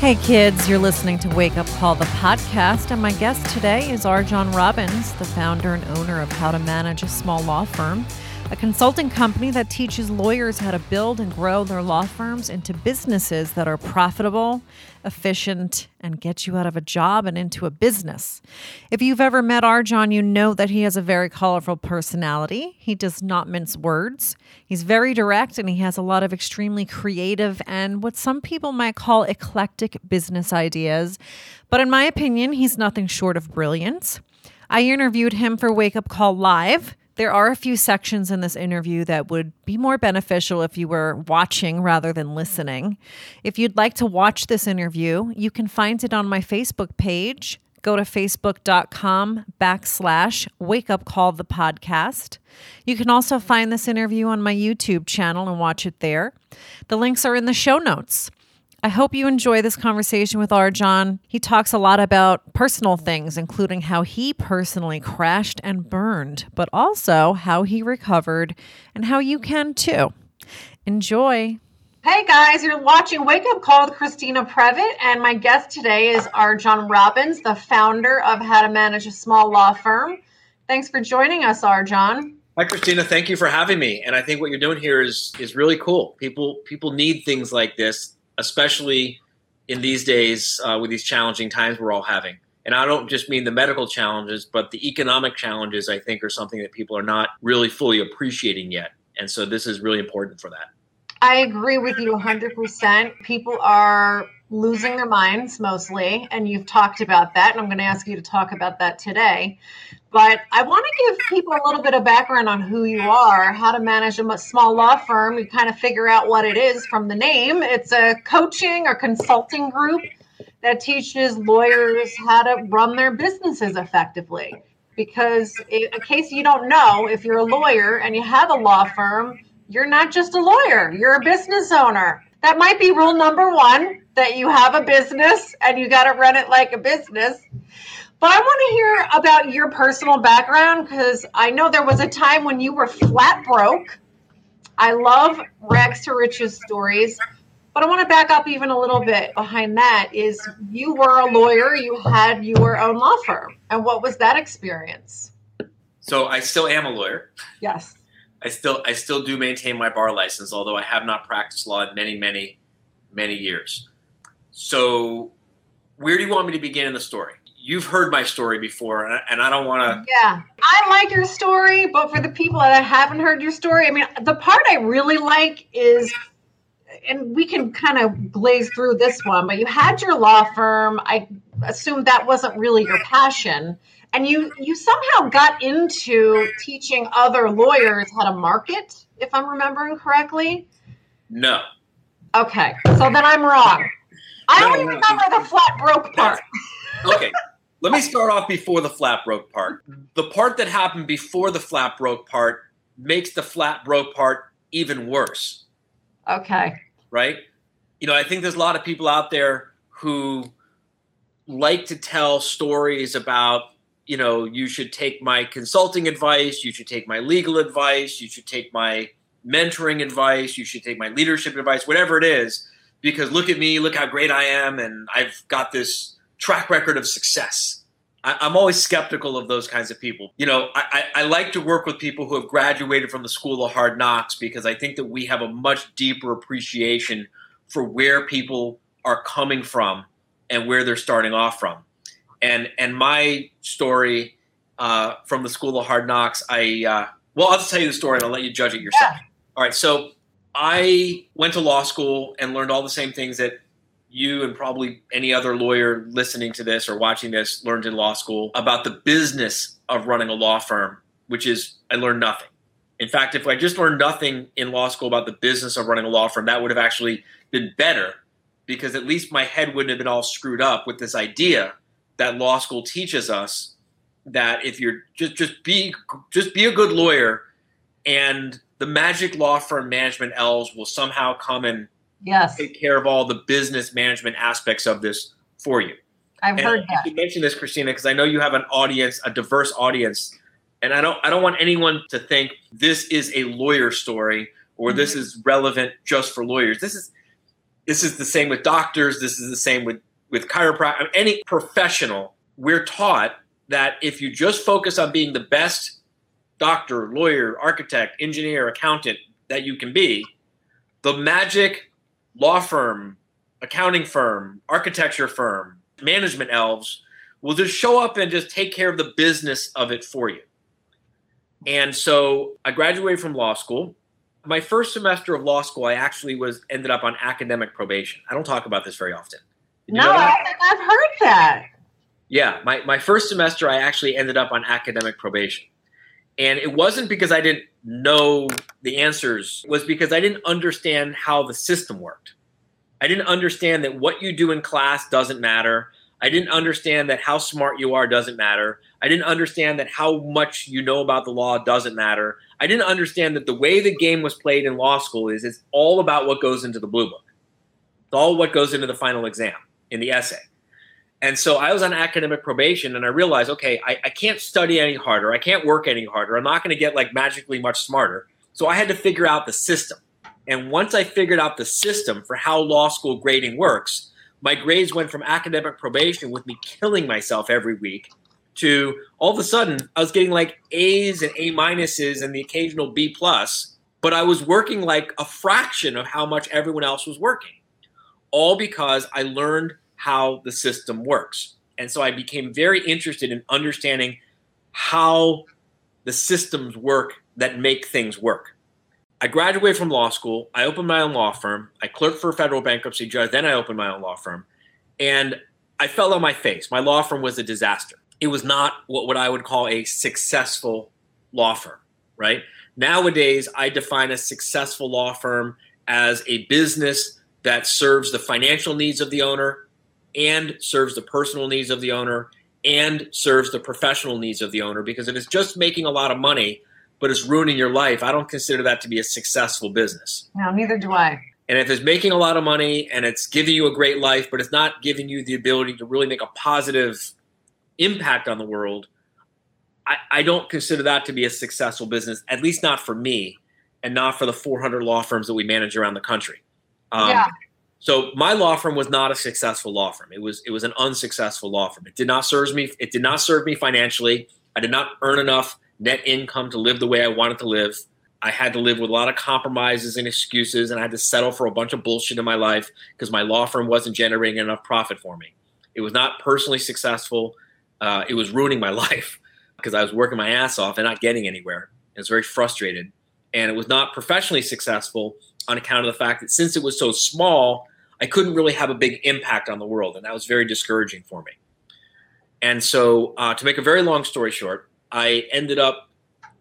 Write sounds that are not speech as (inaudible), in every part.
Hey kids, you're listening to Wake Up Call, the podcast, and my guest today is RJon Robins, the founder and owner of How to Manage a Small Law Firm a consulting company that teaches lawyers how to build and grow their law firms into businesses that are profitable, efficient, and get you out of a job and into a business. If you've ever met RJon, you know that he has a very colorful personality. He does not mince words. He's very direct and he has a lot of extremely creative and what some people might call eclectic business ideas. But in my opinion, he's nothing short of brilliance. I interviewed him for Wake Up Call Live. There are a few sections in this interview that would be more beneficial if you were watching rather than listening. If you'd like to watch this interview, you can find it on my Facebook page. Go to facebook.com backslash wake up call the podcast. You can also find this interview on my YouTube channel and watch it there. The links are in the show notes. I hope you enjoy this conversation with RJon. He talks a lot about personal things, including how he personally crashed and burned, but also how he recovered and how you can too. Enjoy. Hey guys, you're watching Wake Up Call with Christina Previte, and my guest today is RJon Robins, the founder of How to Manage a Small Law Firm. Thanks for joining us, RJon. Hi, Christina. Thank you for having me. And I think what you're doing here is is really cool. People people need things like this especially in these days uh, with these challenging times we're all having. And I don't just mean the medical challenges, but the economic challenges, I think, are something that people are not really fully appreciating yet. And so this is really important for that. I agree with you 100%. People are losing their minds mostly, and you've talked about that, and I'm going to ask you to talk about that today. But I want to give people a little bit of background on who you are, how to manage a small law firm. You kind of figure out what it is from the name. It's a coaching or consulting group that teaches lawyers how to run their businesses effectively. Because, in case you don't know, if you're a lawyer and you have a law firm, you're not just a lawyer, you're a business owner. That might be rule number one that you have a business and you got to run it like a business. But I want to hear about your personal background because I know there was a time when you were flat broke. I love rags to riches stories, but I want to back up even a little bit behind that is you were a lawyer, you had your own law firm. And what was that experience? So I still am a lawyer. Yes. I still I still do maintain my bar license, although I have not practiced law in many, many, many years. So where do you want me to begin in the story? you've heard my story before, and I don't want to. Yeah, I like your story, but for the people that haven't heard your story, I mean, the part I really like is, and we can kind of glaze through this one, but you had your law firm. I assumed that wasn't really your passion, and you you somehow got into teaching other lawyers how to market, if I'm remembering correctly. No. Okay, so then I'm wrong. I only remember the flat broke part. okay let me start off before the flat broke part. The part that happened before the flat broke part makes the flat broke part even worse. Okay. Right? You know, I think there's a lot of people out there who like to tell stories about, you know, you should take my consulting advice, you should take my legal advice, you should take my mentoring advice, you should take my leadership advice, whatever it is, because look at me, look how great I am, and I've got this track record of success. I, am always skeptical of those kinds of people. You know, I, I, I like to work with people who have graduated from the School of Hard Knocks because I think that we have a much deeper appreciation for where people are coming from and where they're starting off from. And and my story uh, from the School of Hard Knocks, I uh, well, I'll just tell you the story and I'll let you judge it yourself. Yeah. All right, so I went to law school and learned all the same things that you and probably any other lawyer listening to this or watching this learned in law school about the business of running a law firm, which is I learned nothing. In fact, if I just learned nothing in law school about the business of running a law firm, that would have actually been better because at least my head wouldn't have been all screwed up with this idea that law school teaches us that if you're just just be just be a good lawyer and the magic law firm management elves will somehow come and yes. take care of all the business management aspects of this for you. I've and heard that. You mentioned this, Christina, because I know you have an audience, a diverse audience, and I don't I don't want anyone to think this is a lawyer story or mm-hmm. this is relevant just for lawyers. This is this is the same with doctors. This is the same with with chiropractor. Any professional, we're taught that if you just focus on being the best doctor, lawyer, architect, engineer, accountant that you can be, the magic law firm, accounting firm, architecture firm, management elves will just show up and just take care of the business of it for you. And so I graduated from law school. My first semester of law school, I actually was ended up on academic probation. I don't talk about this very often. no, I, I've heard that. Yeah, my, my first semester, I actually ended up on academic probation. And it wasn't because I didn't know the answers, it was because I didn't understand how the system worked. I didn't understand that what you do in class doesn't matter. I didn't understand that how smart you are doesn't matter. I didn't understand that how much you know about the law doesn't matter. I didn't understand that the way the game was played in law school is it's all about what goes into the blue book. It's all what goes into the final exam in the essay. And so I was on academic probation and I realized, okay, I, I can't study any harder. I can't work any harder. I'm not going to get like magically much smarter. So I had to figure out the system. And once I figured out the system for how law school grading works, my grades went from academic probation with me killing myself every week to all of a sudden I was getting like A's and A minuses and the occasional B plus, but I was working like a fraction of how much everyone else was working. All because I learned how the system works. And so I became very interested in understanding how the systems work that make things work. I graduated from law school. I opened my own law firm. I clerked for a federal bankruptcy judge. Then I opened my own law firm. And I fell on my face. My law firm was a disaster. It was not what, what I would call a successful law firm, right? Nowadays, I define a successful law firm as a business that serves the financial needs of the owner and serves the personal needs of the owner and serves the professional needs of the owner. Because if it's just making a lot of money, but it's ruining your life, I don't consider that to be a successful business. No, neither do I. And if it's making a lot of money and it's giving you a great life, but it's not giving you the ability to really make a positive impact on the world, I, I don't consider that to be a successful business, at least not for me and not for the 400 law firms that we manage around the country. Um, yeah. So my law firm was not a successful law firm. It was it was an unsuccessful law firm. It did not serve me. It did not serve me financially. I did not earn enough net income to live the way I wanted to live. I had to live with a lot of compromises and excuses, and I had to settle for a bunch of bullshit in my life because my law firm wasn't generating enough profit for me. It was not personally successful. Uh, it was ruining my (laughs) life because I was working my ass off and not getting anywhere. I was very frustrated. And it was not professionally successful on account of the fact that since it was so small, I couldn't really have a big impact on the world. And that was very discouraging for me. And so, uh, to make a very long story short, I ended up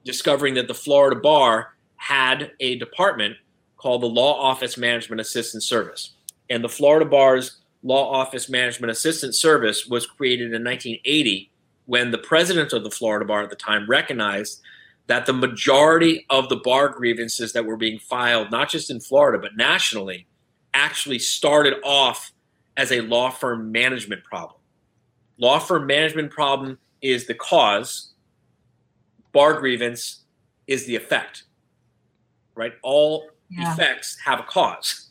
discovering that the Florida Bar had a department called the Law Office Management Assistance Service. And the Florida Bar's Law Office Management Assistance Service was created in 1980 when the president of the Florida Bar at the time recognized that the majority of the bar grievances that were being filed, not just in Florida, but nationally, actually started off as a law firm management problem. Law firm management problem is the cause, bar grievance is the effect, right? All yeah. effects have a cause.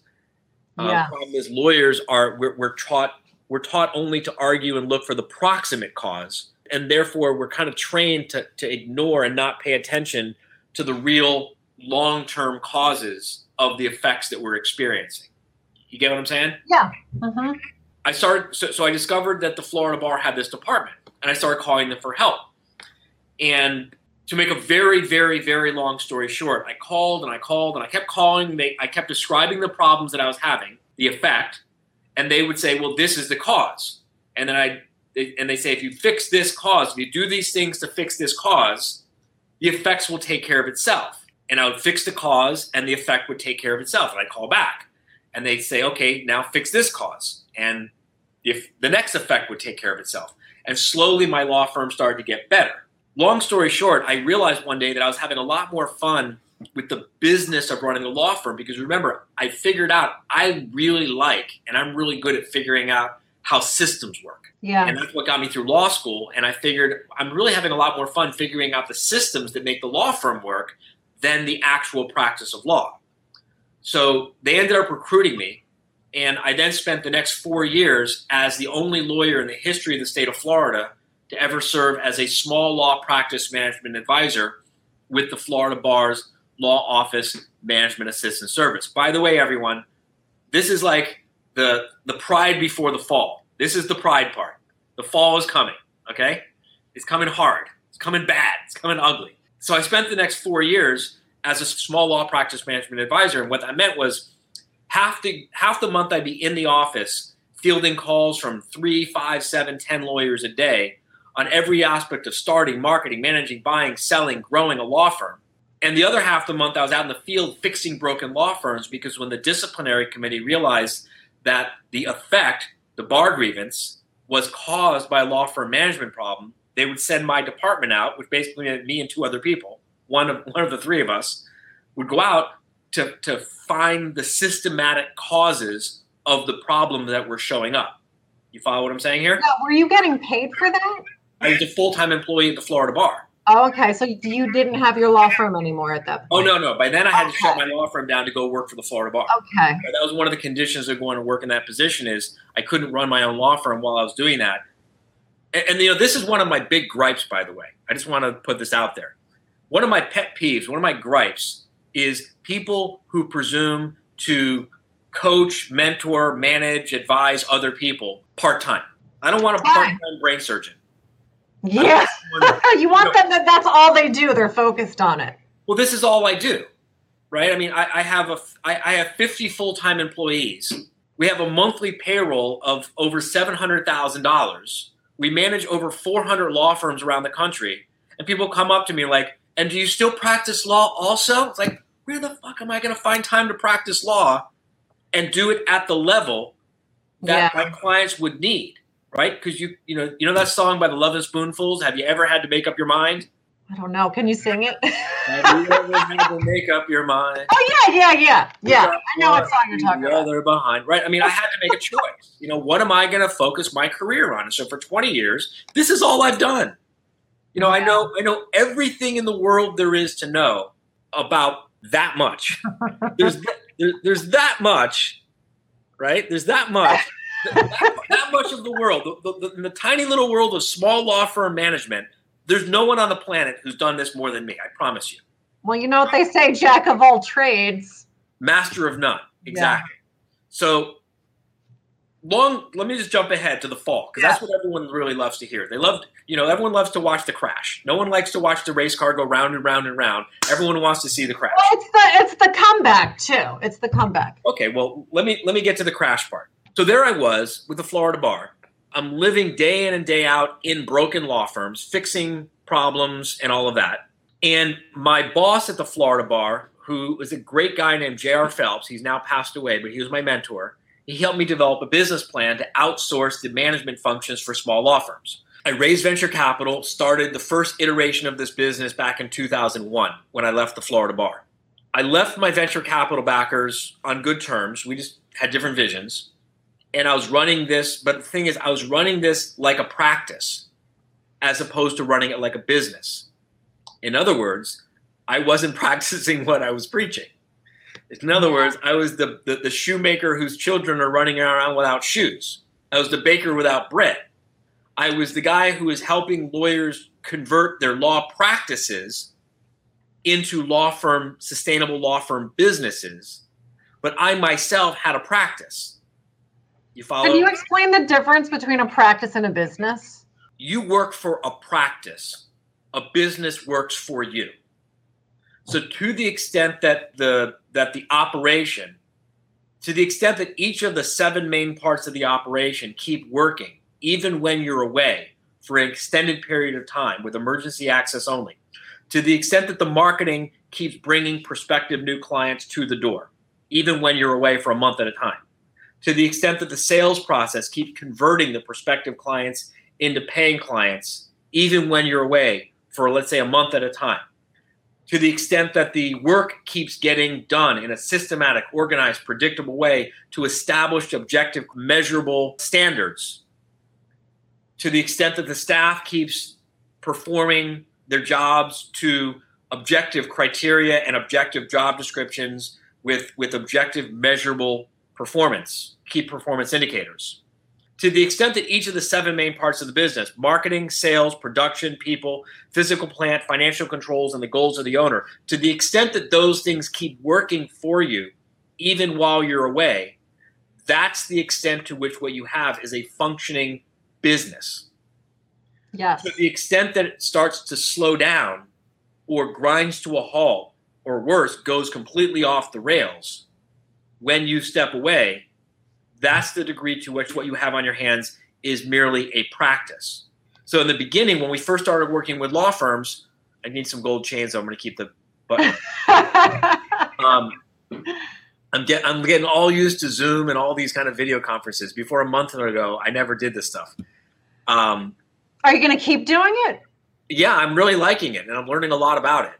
Uh, yeah. Problem is lawyers are we're, we're taught we're taught only to argue and look for the proximate cause, and therefore we're kind of trained to to ignore and not pay attention to the real long term causes of the effects that we're experiencing. You get what I'm saying? Yeah. Mm-hmm. I started so, so I discovered that the Florida bar had this department, and I started calling them for help. And to make a very, very, very long story short, I called and I called and I kept calling. They, I kept describing the problems that I was having, the effect, and they would say, "Well, this is the cause." And then I, and they say, if you fix this cause, if you do these things to fix this cause, the effects will take care of itself. and I would fix the cause, and the effect would take care of itself. And I'd call back, and they'd say, "Okay, now fix this cause," and if the next effect would take care of itself. And slowly, my law firm started to get better. Long story short, I realized one day that I was having a lot more fun with the business of running a law firm because remember, I figured out I really like and I'm really good at figuring out how systems work. Yeah. And that's what got me through law school. And I figured I'm really having a lot more fun figuring out the systems that make the law firm work than the actual practice of law. So they ended up recruiting me. And I then spent the next four years as the only lawyer in the history of the state of Florida to ever serve as a small law practice management advisor with the Florida Bar's Law Office Management Assistance Service. By the way, everyone, this is like the the pride before the fall. This is the pride part. The fall is coming, okay? It's coming hard. It's coming bad. It's coming ugly. So I spent the next 4 years as a small law practice management advisor and what that meant was half the half the month I'd be in the office fielding calls from three, five, seven, ten lawyers a day on every aspect of starting, marketing, managing, buying, selling, growing a law firm. And the other half of the month, I was out in the field fixing broken law firms because when the disciplinary committee realized that the effect, the bar grievance, was caused by a law firm management problem, they would send my department out, which basically meant me and two other people, one of one of the three of us, would go out to, to find the systematic causes of the problem that were showing up. You follow what I'm saying here? Yeah, were you getting paid for that? I was a full time employee at the Florida Bar. Oh, okay. So you didn't have your law firm anymore at that oh, point. Oh no, no. By then I had to shut my law firm down to go work for the Florida Bar. Okay. That was one of the conditions of going to work in that position is I couldn't run my own law firm while I was doing that. And, and you know, this is one of my big gripes, by the way. I just want to put this out there. One of my pet peeves, one of my gripes, is people who presume to coach, mentor, manage, advise other people part time. I don't want a part time brain surgeon. Yeah. I (laughs) you want them that that's all they do. They're focused on it. well, this is all I do, right? I mean, I, I have a I, I have 50 full time employees. We have a monthly payroll of over seven hundred thousand dollars. We manage over 400 law firms around the country, and people come up to me like, "And do you still practice law also?" It's like, where the fuck am I going to find time to practice law and do it at the level that Yeah. my clients would need? Right? Because you you know you know that song by the Lovin' Spoonfuls. Have you ever had to make up your mind? I don't know. Can you sing it? Have you ever had to make up your mind? (laughs) oh yeah, yeah, yeah, yeah. I know what song you're talking the about. other behind, right? I mean, I had to make a choice. You know, what am I going to focus my career on? And so for 20 years, this is all I've done. You know, I know I know everything in the world there is to know about that much. There's (laughs) there, there's that much, right? There's that much. That, (laughs) that much of the world, the, the, the, the tiny little world of small law firm management. There's no one on the planet who's done this more than me. I promise you. Well, you know what they say, jack of all trades. master of none exactly so long let me just jump ahead to the fall because that's what everyone really loves to hear. They love you know everyone loves to watch the crash. No one likes to watch the race car go round and round and round. Everyone wants to see the crash. Well, it's the it's the comeback too. It's the comeback. okay well let me let me get to the crash part. So there i was with the florida bar. I'm living day in and day out in broken law firms fixing problems and all of that. And my boss at the florida bar who was a great guy named j.r phelps he's now passed away but he was my mentor he helped me develop a business plan to outsource the management functions for small law firms I raised venture capital, started the first iteration of this business back in 2001 when I left the Florida bar. I left my venture capital backers on good terms. We just had different visions. And I was running this, but the thing is, I was running this like a practice as opposed to running it like a business. In other words, I wasn't (laughs) practicing what I was preaching. In other words, I was the, the, the shoemaker whose children are running around without shoes. I was the baker without bread. I was the guy who was helping lawyers convert their law practices into law firm, sustainable law firm businesses. But I myself had a practice. You follow? Can you explain the difference between a practice and a business? you work for a practice a business works for you so to the extent that the that the operation to the extent that each of the seven main parts of the operation keep working even when you're away for an extended period of time with emergency access only to the extent that the marketing keeps bringing prospective new clients to the door, even when you're away for a month at a time. To the extent that the sales process keeps converting the prospective clients into paying clients, even when you're away for, let's say, a month at a time. To the extent that the work keeps getting done in a systematic, organized, predictable way to established, objective, measurable standards. To the extent that the staff keeps performing their jobs to objective criteria and objective job descriptions with, with objective measurable performance, key performance indicators. To the extent that each of the seven main parts of the business marketing, sales, production, people, physical plant, financial controls, and the goals of the owner to the extent that those things keep working for you, even while you're away, that's the extent to which what you have is a functioning business. Yes. To the extent that it starts to slow down or grinds to a halt, or worse, goes completely off the rails when you step away, that's the degree to which what you have on your hands is merely a practice. So in the beginning, when we first started working with law firms, I need some gold chains. So I'm going to keep the button. (laughs) um, I'm, get, I'm getting all used to Zoom and all these kind of video conferences. Before a month ago, I never did this stuff. Um, Are you going to keep doing it? Yeah, I'm really liking it, and I'm learning a lot about it.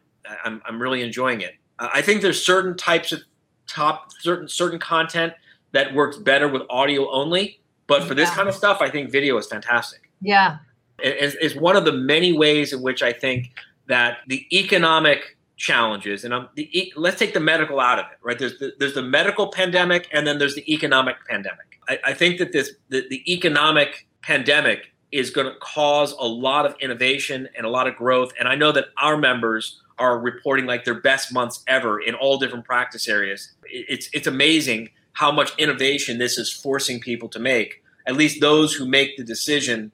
I'm, I'm really enjoying it. I think there's certain types of top certain certain content that works better with audio only. But for this kind of stuff, I think video is fantastic. Yeah, it's, it's one of the many ways in which I think that the economic challenges and I'm, the, let's take the medical out of it right there's the, there's the medical pandemic and then there's the economic pandemic i, I think that this the, the economic pandemic is going to cause a lot of innovation and a lot of growth and i know that our members are reporting like their best months ever in all different practice areas. It's it's amazing how much innovation this is forcing people to make. At least those who make the decision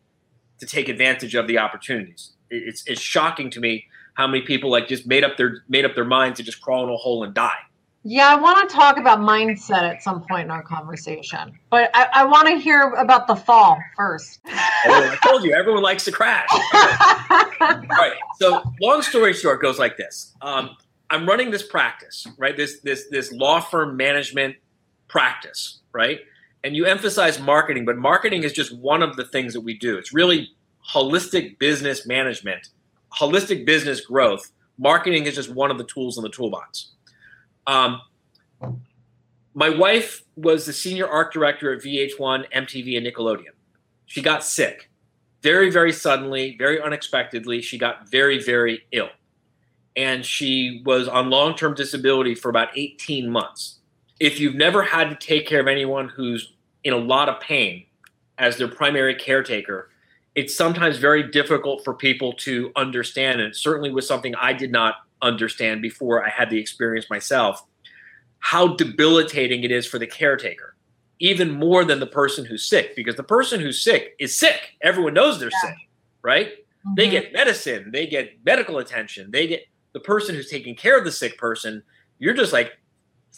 to take advantage of the opportunities. It's it's shocking to me how many people like just made up their made up their minds to just crawl in a hole and die. Yeah, I want to talk about mindset at some point in our conversation, but I, I want to hear about the fall first. oh, I told you, everyone likes to crash. All (laughs) right. So, long story short, goes like this: um, I'm running this practice, right? This this this law firm management practice, right? And you emphasize marketing, but marketing is just one of the things that we do. It's really holistic business management, holistic business growth. Marketing is just one of the tools in the toolbox. Um, my wife was the senior art director at VH1, MTV, and Nickelodeon. She got sick very, very suddenly, very unexpectedly. She got very, very ill. And she was on long term disability for about 18 months. If you've never had to take care of anyone who's in a lot of pain as their primary caretaker, it's sometimes very difficult for people to understand. And it certainly was something I did not understand before I had the experience myself how debilitating it is for the caretaker, even more than the person who's sick, because the person who's sick is sick. Everyone knows they're yeah. sick, right? Mm-hmm. They get medicine, they get medical attention, they get the person who's taking care of the sick person. You're just like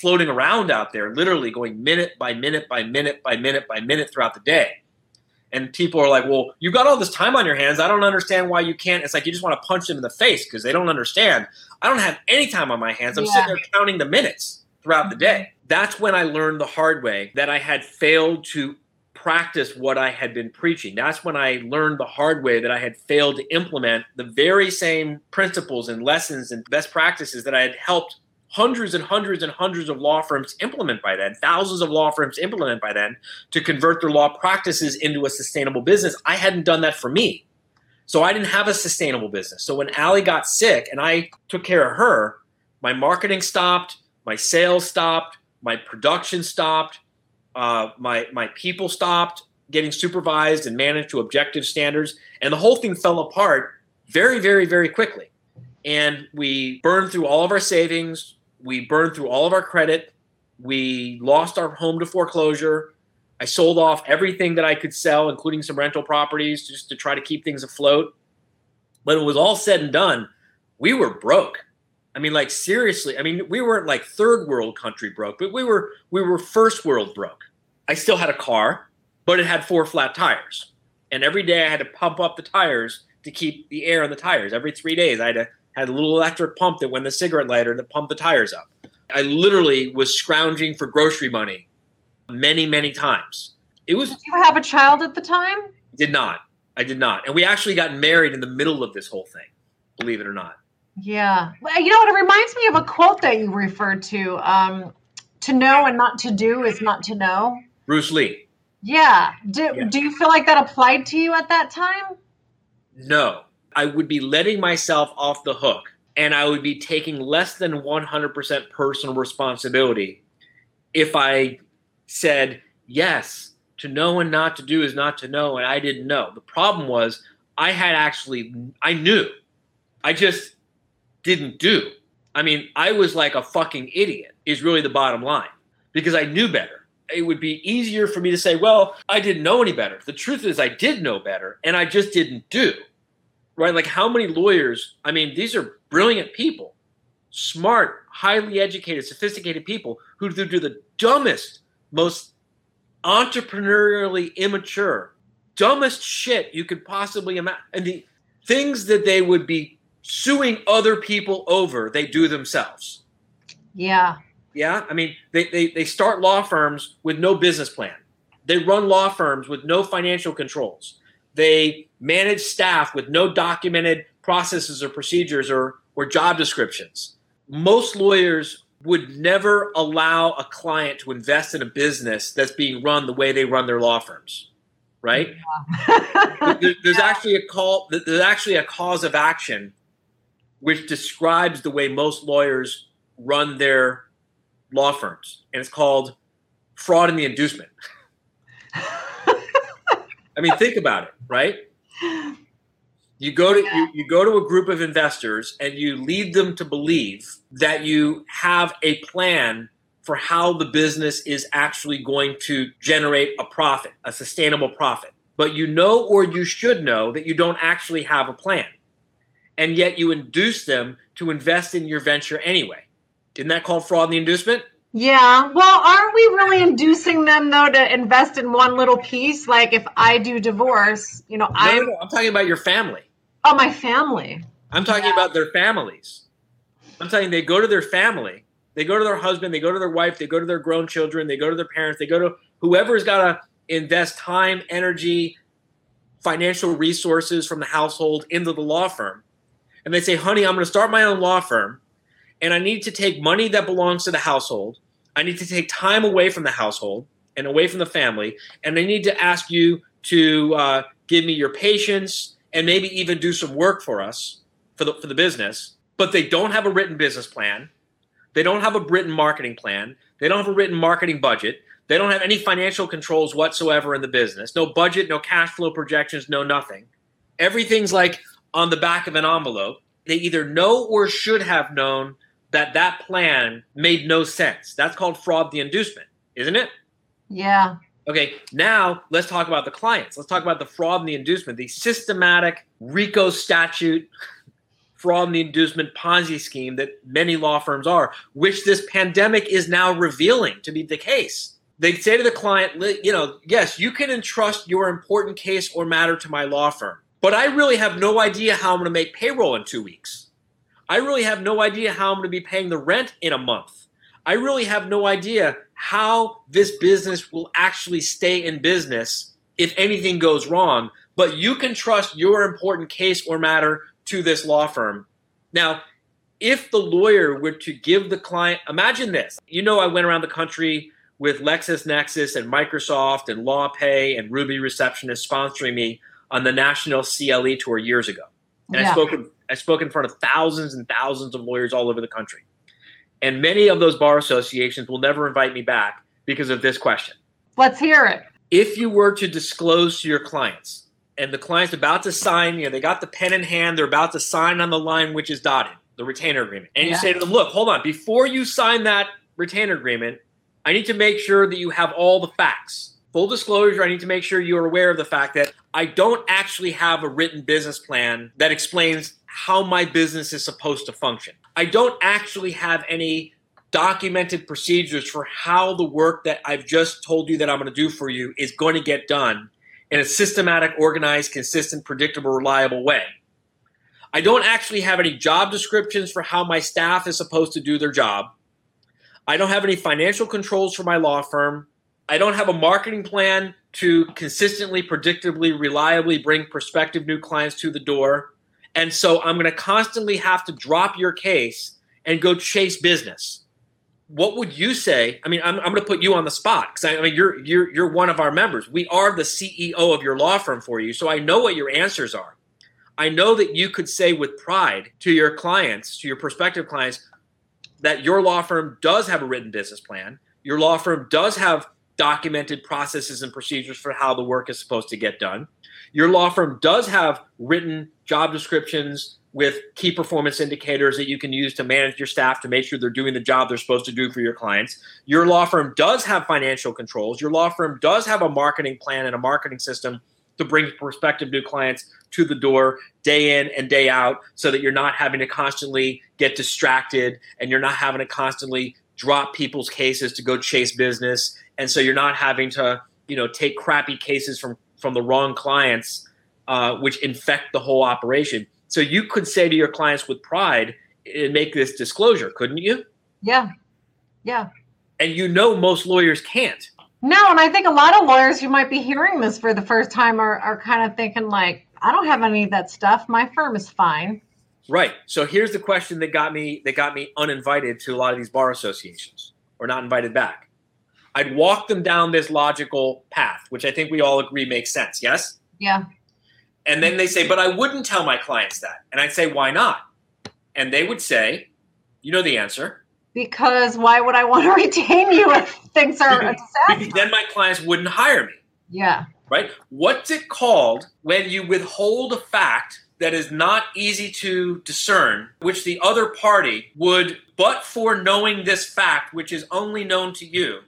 floating around out there, literally going minute by minute by minute by minute by minute throughout the day and people are like, "Well, you've got all this time on your hands. I don't understand why you can't." It's like you just want to punch them in the face because they don't understand. I don't have any time on my hands. I'm yeah. sitting there counting the minutes throughout the day. That's when I learned the hard way that I had failed to practice what I had been preaching. That's when I learned the hard way that I had failed to implement the very same principles and lessons and best practices that I had helped hundreds and hundreds and hundreds of law firms implement by then, thousands of law firms implement by then to convert their law practices into a sustainable business. I hadn't done that for me. So I didn't have a sustainable business. So when Allie got sick and I took care of her, my marketing stopped, my sales stopped, my production stopped, uh, my my people stopped getting supervised and managed to objective standards, and the whole thing fell apart very, very, very quickly. And we burned through all of our savings, we burned through all of our credit. We lost our home to foreclosure. I sold off everything that I could sell, including some rental properties, just to try to keep things afloat. When it was all said and done, we were broke. I mean, like seriously. I mean, we weren't like third world country broke, but we were we were first world broke. I still had a car, but it had four flat tires, and every day I had to pump up the tires to keep the air in the tires. Every three days, I had to had a little electric pump that went in the cigarette lighter that pumped the tires up. I literally was scrounging for grocery money many, many times. It was. Did you have a child at the time? Did not. I did not. And we actually got married in the middle of this whole thing, believe it or not. Yeah. Well, you know what? It reminds me of a quote that you referred to. Um, to know and not to do is not to know. Bruce Lee. Yeah. Do, yeah. do you feel like that applied to you at that time? No. I would be letting myself off the hook and I would be taking less than 100% personal responsibility if I said, yes, to know and not to do is not to know, and I didn't know. The problem was I had actually, I knew. I just didn't do. I mean, I was like a fucking idiot, is really the bottom line, because I knew better. It would be easier for me to say, well, I didn't know any better. The truth is, I did know better, and I just didn't do. Right? Like, how many lawyers, I mean, these are brilliant people, smart, highly educated, sophisticated people who do the dumbest, most entrepreneurially immature, dumbest shit you could possibly imagine. And the things that they would be suing other people over, they do themselves. Yeah. Yeah. I mean, they, they, they start law firms with no business plan. They run law firms with no financial controls. They manage staff with no documented processes or procedures or, or job descriptions. Most lawyers would never allow a client to invest in a business that's being run the way they run their law firms right yeah. there's (laughs) actually a call there's actually a cause of action which describes the way most lawyers run their law firms and it's called fraud in the inducement (laughs) i mean think about it right you go to you, you go to a group of investors and you lead them to believe that you have a plan for how the business is actually going to generate a profit, a sustainable profit. But you know or you should know that you don't actually have a plan. And yet you induce them to invest in your venture anyway. Isn't that called fraud the inducement? Yeah. Well, aren't we really inducing them though to invest in one little piece? Like if I do divorce, you know, no, I. No, I'm talking about your family. Oh, my family. I'm talking yeah. about their families. I'm telling you, they go to their family, they go to their husband, they go to their wife, they go to their grown children, they go to their parents, they go to whoever's got to invest time, energy, financial resources from the household into the law firm. And they say, honey, I'm going to start my own law firm, and I need to take money that belongs to the household. I need to take time away from the household and away from the family. And I need to ask you to uh, give me your patience and maybe even do some work for us for the, for the business, but they don't have a written business plan. They don't have a written marketing plan. They don't have a written marketing budget. They don't have any financial controls whatsoever in the business. No budget, no cash flow projections, no nothing. Everything's like on the back of an envelope. They either know or should have known that that plan made no sense. That's called fraud the inducement, isn't it? Yeah. Okay, now let's talk about the clients. Let's talk about the fraud and the inducement, the systematic RICO statute (laughs) fraud and the inducement Ponzi scheme that many law firms are, which this pandemic is now revealing to be the case. They say to the client, you know, yes, you can entrust your important case or matter to my law firm, but I really have no idea how I'm going to make payroll in two weeks. I really have no idea how I'm going to be paying the rent in a month. I really have no idea how this business will actually stay in business if anything goes wrong. But you can trust your important case or matter to this law firm. Now, if the lawyer were to give the client, imagine this. You know, I went around the country with LexisNexis and Microsoft and LawPay and Ruby Receptionist sponsoring me on the national CLE tour years ago. And yeah. I spoke I spoke in front of thousands and thousands of lawyers all over the country. And many of those bar associations will never invite me back because of this question. Let's hear it. If you were to disclose to your clients, and the client's about to sign, you know, they got the pen in hand, they're about to sign on the line which is dotted, the retainer agreement. And yeah. you say to them, look, hold on, before you sign that retainer agreement, I need to make sure that you have all the facts. Full disclosure, I need to make sure you're aware of the fact that I don't actually have a written business plan that explains how my business is supposed to function. I don't actually have any documented procedures for how the work that I've just told you that I'm going to do for you is going to get done in a systematic, organized, consistent, predictable, reliable way. I don't actually have any job descriptions for how my staff is supposed to do their job. I don't have any financial controls for my law firm. I don't have a marketing plan to consistently, predictably, reliably bring prospective new clients to the door. And so I'm going to constantly have to drop your case and go chase business. What would you say? I mean, I'm, I'm going to put you on the spot because I, I mean, you're you're you're one of our members. We are the CEO of your law firm for you, so I know what your answers are. I know that you could say with pride to your clients, to your prospective clients, that your law firm does have a written business plan. Your law firm does have documented processes and procedures for how the work is supposed to get done. Your law firm does have written job descriptions with key performance indicators that you can use to manage your staff to make sure they're doing the job they're supposed to do for your clients. Your law firm does have financial controls. Your law firm does have a marketing plan and a marketing system to bring prospective new clients to the door day in and day out so that you're not having to constantly get distracted and you're not having to constantly drop people's cases to go chase business and so you're not having to you know take crappy cases from from the wrong clients uh, which infect the whole operation so you could say to your clients with pride and make this disclosure couldn't you yeah yeah and you know most lawyers can't no, and I think a lot of lawyers who might be hearing this for the first time are, are kind of thinking like, I don't have any of that stuff. My firm is fine. Right. So here's the question that got me that got me uninvited to a lot of these bar associations or not invited back. I'd walk them down this logical path, which I think we all agree makes sense. Yes? Yeah. And then they say, but I wouldn't tell my clients that. And I'd say, why not? And they would say, you know the answer because why would I want to (laughs) retain you if things are a (laughs) disaster? then my clients wouldn't hire me. Yeah. Right? What's it called when you withhold a fact that is not easy to discern, which the other party would, but for knowing this fact, which is only known to you,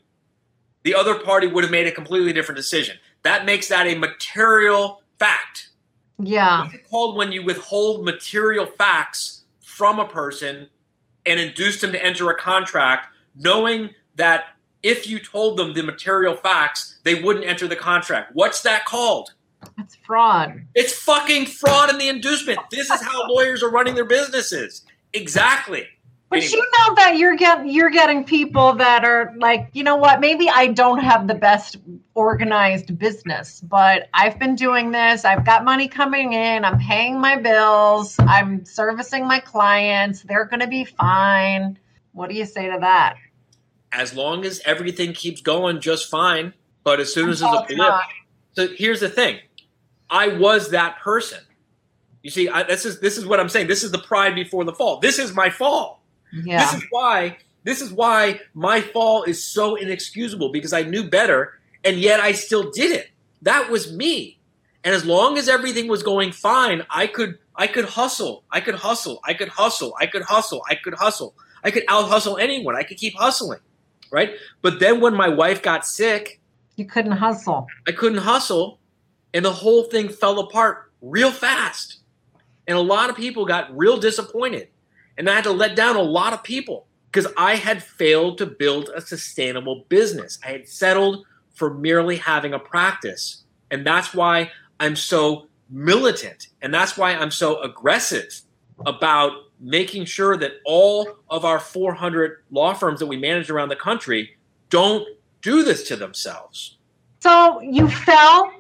the other party would have made a completely different decision. That makes that a material fact. Yeah. What's it called when you withhold material facts from a person and induce them to enter a contract knowing that if you told them the material facts, they wouldn't enter the contract. What's that called? It's fraud. It's fucking fraud in the inducement. This is how lawyers are running their businesses. Exactly. But anyway. you know that you're getting you're getting people that are like, you know what, maybe I don't have the best organized business, but I've been doing this. I've got money coming in. I'm paying my bills. I'm servicing my clients. They're going to be fine. What do you say to that? As long as everything keeps going just fine, but as soon as there's a blip. So here's the thing. I was that person. You see, I, this is this is what I'm saying. This is the pride before the fall. This is my fall. Yeah. This is why this is why my fall is so inexcusable because I knew better and yet I still did it. That was me. And as long as everything was going fine, I could I could hustle. I could hustle. I could hustle. I could hustle. I could hustle. I could out hustle anyone. I could keep hustling. Right? But then when my wife got sick, you couldn't hustle. I couldn't hustle and the whole thing fell apart real fast. And a lot of people got real disappointed. And I had to let down a lot of people because I had failed to build a sustainable business. I had settled for merely having a practice. And that's why I'm so militant. And that's why I'm so aggressive about making sure that all of our 400 law firms that we manage around the country don't do this to themselves. So you fell,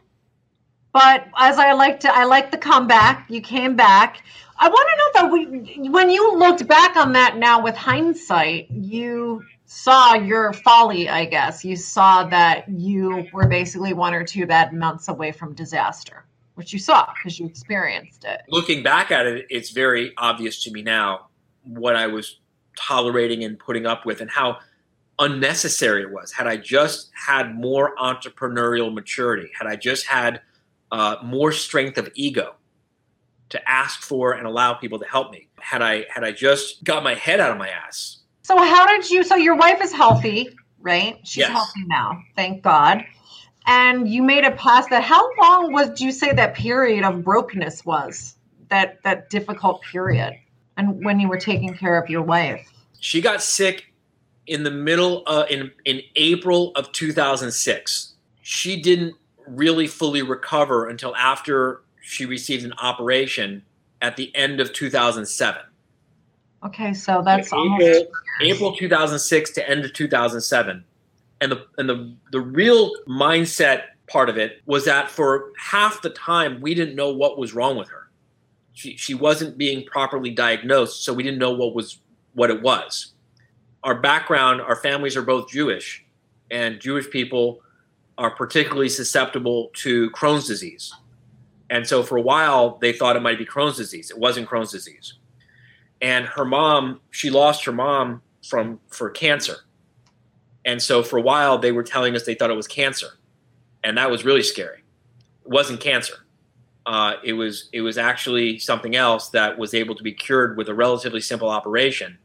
but as I like to, I like the comeback. You came back. I want to know we, when you looked back on that now with hindsight, you saw your folly, I guess. You saw that you were basically one or two bad months away from disaster, which you saw because you experienced it. Looking back at it, it's very obvious to me now what I was tolerating and putting up with and how unnecessary it was. Had I just had more entrepreneurial maturity, had I just had uh, more strength of ego, to ask for and allow people to help me. Had I had I just got my head out of my ass. So how did you so your wife is healthy, right? She's yes. healthy now. Thank God. And you made it past that. How long was you say that period of brokenness was? That that difficult period. And when you were taking care of your wife. She got sick in the middle uh, in in April of 2006. She didn't really fully recover until after she received an operation at the end of 2007. Okay, so that's April, April 2006 to end of 2007. And the and the the real mindset part of it was that for half the time we didn't know what was wrong with her. She she wasn't being properly diagnosed, so we didn't know what was what it was. Our background, our families are both Jewish, and Jewish people are particularly susceptible to Crohn's disease. And so for a while they thought it might be Crohn's disease. It wasn't Crohn's disease. And her mom, she lost her mom from for cancer. And so for a while they were telling us they thought it was cancer. And that was really scary. It wasn't cancer. Uh, it was it was actually something else that was able to be cured with a relatively simple operation.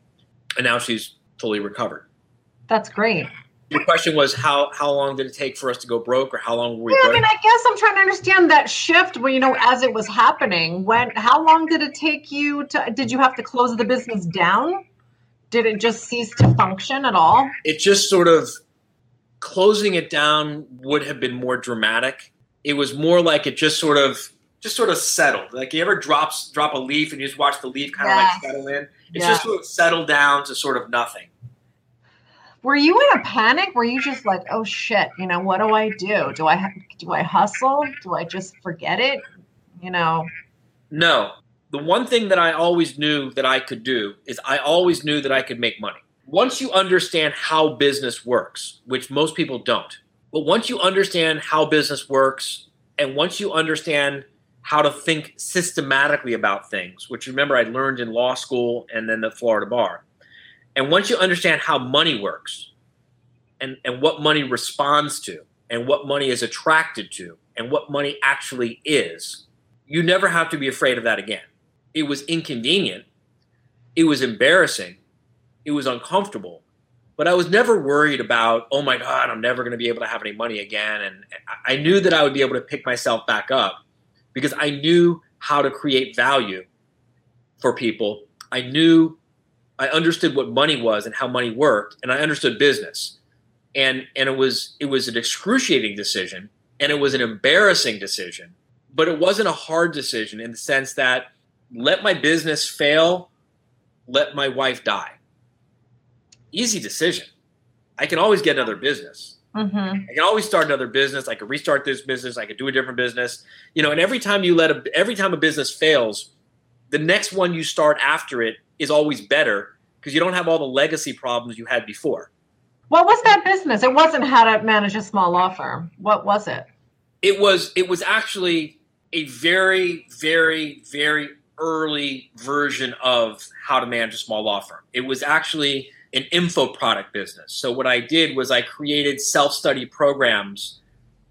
And now she's fully recovered. That's great your question was how how long did it take for us to go broke or how long were we yeah, broke? I mean, I guess I'm trying to understand that shift where you know as it was happening. When how long did it take you to did you have to close the business down? Did it just cease to function at all? It just sort of closing it down would have been more dramatic. It was more like it just sort of just sort of settled. Like you ever drops drop a leaf and you just watch the leaf kind of like settle in. It's yeah. just sort of settled down to sort of nothing were you in a panic? Were you just like, oh shit, you know, what do I do? Do I do I hustle? Do I just forget it? You know. No. The one thing that I always knew that I could do is I always knew that I could make money. Once you understand how business works, which most people don't, but once you understand how business works and once you understand how to think systematically about things, which remember I learned in law school and then the Florida bar, and once you understand how money works and, and what money responds to and what money is attracted to and what money actually is, you never have to be afraid of that again. It was inconvenient. It was embarrassing. It was uncomfortable. But I was never worried about, oh my God, I'm never going to be able to have any money again. And I knew that I would be able to pick myself back up because I knew how to create value for people. I knew I understood what money was and how money worked, and I understood business. And and it was it was an excruciating decision, and it was an embarrassing decision, but it wasn't a hard decision in the sense that let my business fail, let my wife die. Easy decision. I can always get another business. Mm-hmm. I can always start another business. I could restart this business. I could do a different business. You know, and every time you let a every time a business fails, the next one you start after it is always better because you don't have all the legacy problems you had before. What was that business? It wasn't how to manage a small law firm. What was it? It was it was actually a very very very early version of how to manage a small law firm. It was actually an info product business. So what I did was I created self-study programs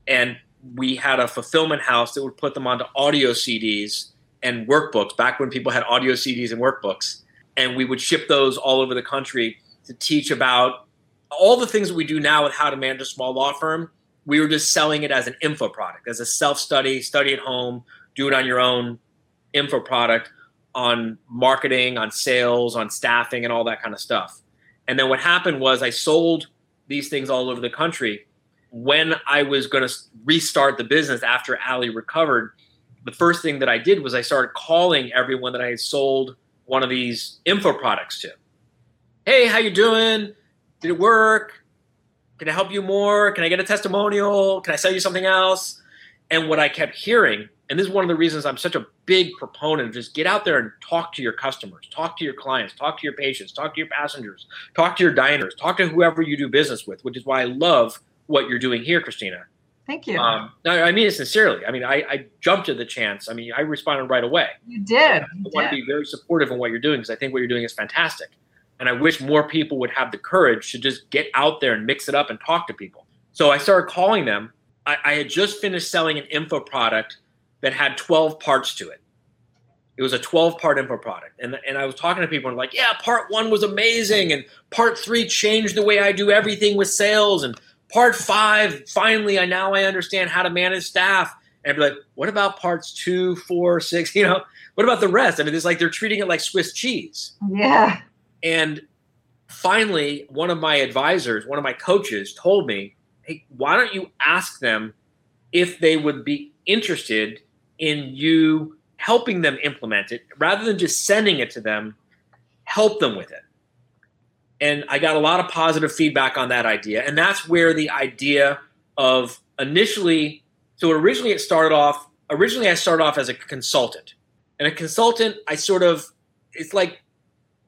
and we had a fulfillment house that would put them onto audio CDs and workbooks back when people had audio CDs and workbooks and we would ship those all over the country to teach about all the things that we do now with how to manage a small law firm. We were just selling it as an info product, as a self study, study at home, do it on your own info product on marketing, on sales, on staffing, and all that kind of stuff. And then what happened was I sold these things all over the country. When I was going to restart the business after Ali recovered, the first thing that I did was I started calling everyone that I had sold one of these info products to. Hey, how you doing? Did it work? Can I help you more? Can I get a testimonial? Can I sell you something else? And what I kept hearing, and this is one of the reasons I'm such a big proponent of just get out there and talk to your customers, talk to your clients, talk to your patients, talk to your passengers, talk to your diners, talk to whoever you do business with, which is why I love what you're doing here, Christina. Thank you. Um, no, I mean it sincerely. I mean, I, I, jumped at the chance. I mean, I responded right away. You did. I want to be very supportive in what you're doing because I think what you're doing is fantastic. And I wish more people would have the courage to just get out there and mix it up and talk to people. So I started calling them. I, I had just finished selling an info product that had 12 parts to it. It was a 12 part info product. And, and I was talking to people and like, yeah, part one was amazing. And part three changed the way I do everything with sales. And part five, finally, I now I understand how to manage staff. And I'd be like, what about parts two, four, six? (laughs) You know, what about the rest? I mean, it's like they're treating it like Swiss cheese. Yeah. And finally, one of my advisors, one of my coaches told me, hey, why don't you ask them if they would be interested in you helping them implement it rather than just sending it to them, help them with it. And I got a lot of positive feedback on that idea. And that's where the idea of initially, so originally it started off, originally I started off as a consultant. And a consultant, I sort of, it's like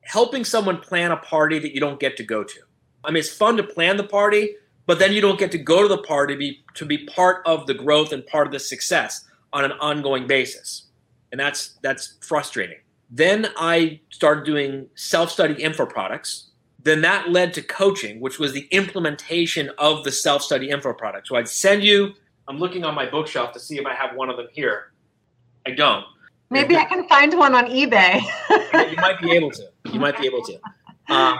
helping someone plan a party that you don't get to go to. I mean, it's fun to plan the party, but then you don't get to go to the party to be, to be part of the growth and part of the success on an ongoing basis. And that's that's frustrating. Then I started doing self-study info products. Then that led to coaching, which was the implementation of the self-study info product. So I'd send you, I'm looking on my bookshelf to see if I have one of them here. I don't. Maybe I can find one on eBay. you might be able to. You might be able to. Um,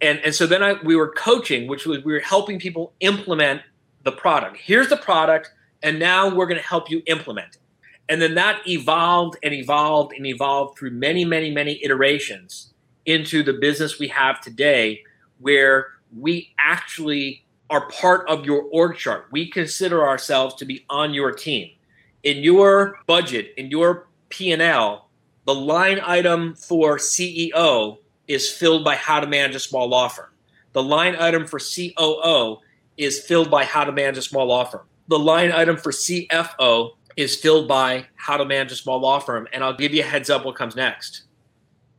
and and so then I we were coaching, which was we were helping people implement the product. Here's the product, and now we're going to help you implement it. And then that evolved and evolved and evolved through many, many, many iterations into the business we have today, where we actually are part of your org chart. We consider ourselves to be on your team. In your budget, in your P&L, the line item for CEO is filled by how to manage a small law firm. The line item for COO is filled by how to manage a small law firm. The line item for CFO is filled by how to manage a small law firm. And I'll give you a heads up what comes next.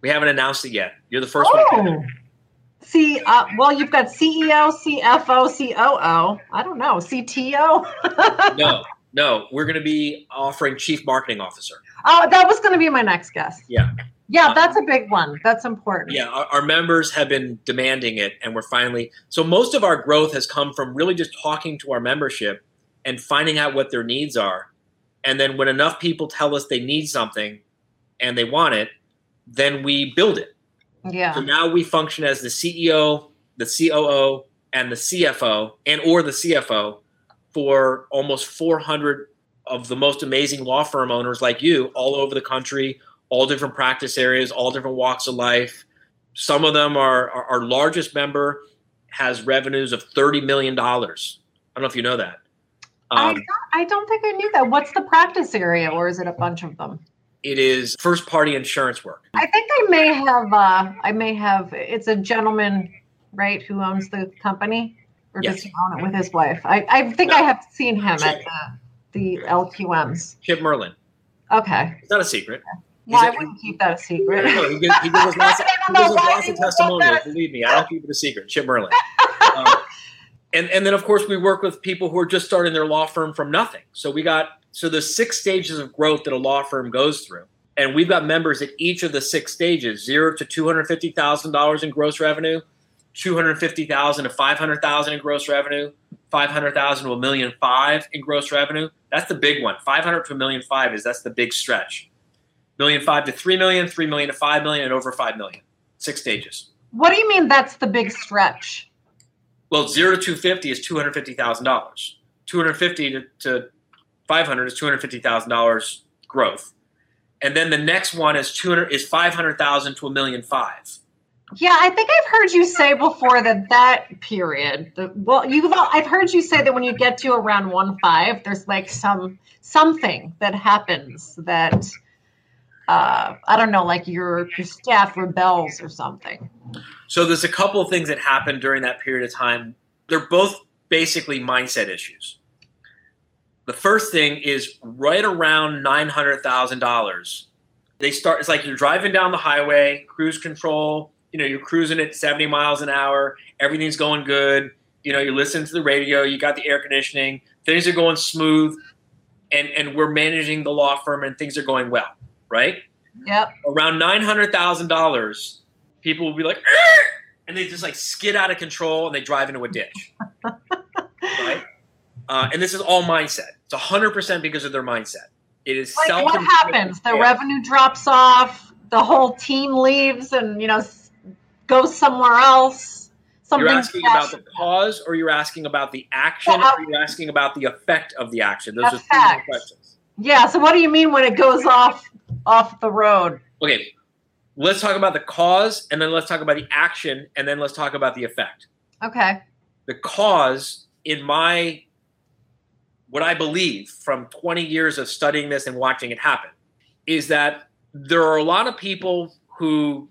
We haven't announced it yet. You're the first oh. one. See, uh, well, you've got CEO, CFO, COO. I don't know, CTO. (laughs) no, no, we're going to be offering Chief Marketing Officer. Oh, that was going to be my next guest. Yeah. Yeah, uh, that's a big one. That's important. Yeah, our, our, members have been demanding it, and we're finally. So, most of our growth has come from really just talking to our membership and finding out what their needs are. And then, when enough people tell us they need something and they want it, then we build it. Yeah. So now we function as the CEO, the COO, and the CFO, and or the CFO for almost 400 of the most amazing law firm owners like you all over the country, all different practice areas, all different walks of life. Some of them are our, our largest member has revenues of $30 million. I don't know if you know that. Um, I, don't, I don't think I knew that. What's the practice area, or is it a bunch of them? It is first party insurance work. I think I may have. Uh, I may have. It's a gentleman, right, who owns the company, or yes. does he own it with his wife? I, I think no. I have seen him Chip. at the, the LQMs. Chip Merlin. Okay. It's not a secret. Yeah, I wouldn't keep that a secret. No, he gives, he gives us (laughs) lots of, he gives us lots of testimonials. Believe me, I don't keep it a secret. Chip Merlin. (laughs) Um, and and then of course we work with people who are just starting their law firm from nothing. So we got so the six stages of growth that a law firm goes through, and we've got members at each of the six stages: zero to two hundred fifty thousand dollars in gross revenue, two hundred fifty thousand to five hundred thousand in gross revenue, five hundred thousand to a million five in gross revenue. That's the big one. Five hundred to a million five is that's the big stretch. Million five to three million, three million to five million, and over five million. Six stages. What do you mean that's the big stretch? Well, zero to 250 is $250,000. 250 to, to 500 is $250,000 growth. And then the next one is 200 is 500,000 to a million five. Yeah, I think I've heard you say before that that period. The, well, you've I've heard you say that when you get to around one five, there's like some something that happens that uh, I don't know, like your your staff rebels or something. So there's a couple of things that happen during that period of time. They're both basically mindset issues. The first thing is right around nine hundred thousand dollars. They start. It's like you're driving down the highway, cruise control. You know, you're cruising at seventy miles an hour. Everything's going good. You know, you're listening to the radio. You got the air conditioning. Things are going smooth, and and we're managing the law firm, and things are going well right? Yep. Around nine hundred thousand dollars, people will be like, and they just like skid out of control and they drive into a ditch, (laughs) right? Uh, and this is all mindset. It's hundred percent because of their mindset. It is like. What happens? The revenue drops off. The whole team leaves, and you know, goes somewhere else. Something you're asking about the cause, or you're asking about the action, well, or you're asking about the effect of the action. Those effect. are two questions. Yeah. So, what do you mean when it goes off off the road. Okay, let's talk about the cause and then let's talk about the action and then let's talk about the effect. Okay. The cause, in my, what I believe from 20 years of studying this and watching it happen, is that there are a lot of people who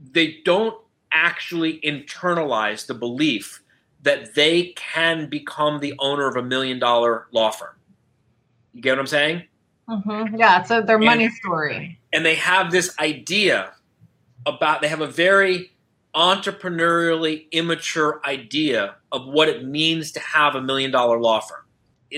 they don't actually internalize the belief that they can become the owner of a million dollar law firm. You get what I'm saying? Mm-hmm. Yeah, it's a, their money and, story. And they have this idea about, they have a very entrepreneurially immature idea of what it means to have a million dollar law firm.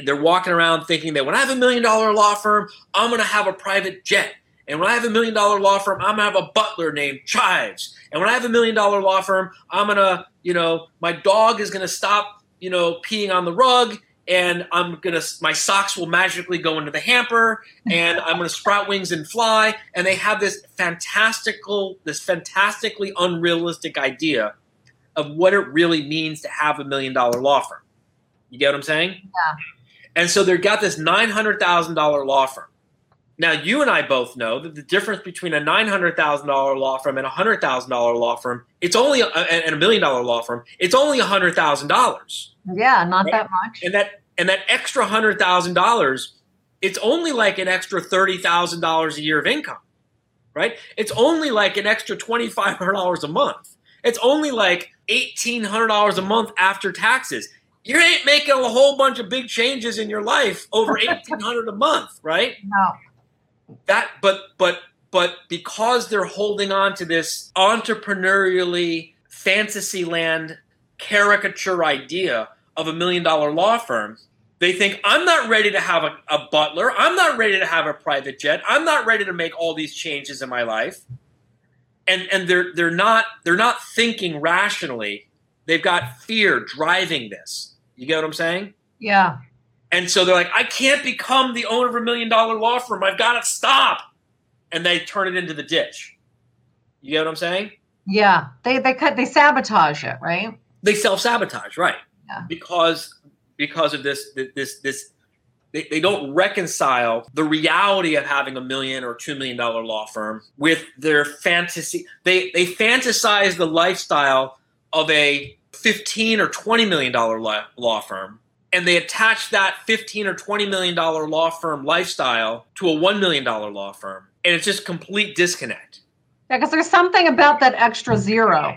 They're walking around thinking that when I have a million dollar law firm, I'm going to have a private jet. And when I have a million dollar law firm, I'm gonna have a butler named Chives. And when I have a million dollar law firm, I'm gonna, you know, my dog is gonna stop, you know, peeing on the rug, and I'm gonna, my socks will magically go into the hamper, and I'm gonna sprout wings and fly. And they have this fantastical, this fantastically unrealistic idea of what it really means to have a million dollar law firm. You get what I'm saying? Yeah. And so they've got this nine hundred thousand dollar law firm now, you and I both know that the difference between a nine hundred thousand dollar law firm and a hundred thousand dollar law firm, it's only a, and a million dollar law firm, it's only a hundred thousand dollars. Yeah, not right? that much. And that and that extra hundred thousand dollars, it's only like an extra thirty thousand dollars a year of income, right? It's only like an extra twenty five hundred dollars a month. It's only like eighteen hundred dollars a month after taxes. You ain't making a whole bunch of big changes in your life over (laughs) eighteen hundred a month, right? No. That but but but because they're holding on to this entrepreneurially fantasyland caricature idea of a million dollar law firm they think i'm not ready to have a, a, butler. I'm not ready to have a private jet. I'm not ready to make all these changes in my life. And and they're they're not they're not thinking rationally. They've got fear driving this you get what i'm saying yeah and so they're like, I can't become the owner of a million dollar law firm. I've got to stop. And they turn it into the ditch. You get what I'm saying? Yeah. They they cut they sabotage it, right? They self sabotage, right? Yeah. Because because of this this this they, they don't reconcile the reality of having a million or two million dollar law firm with their fantasy. They they fantasize the lifestyle of a 15 or 20 million dollar law firm and they attach that 15 or 20 million dollar law firm lifestyle to a 1 million dollar law firm and it's just complete disconnect. Yeah because there's something about that extra zero.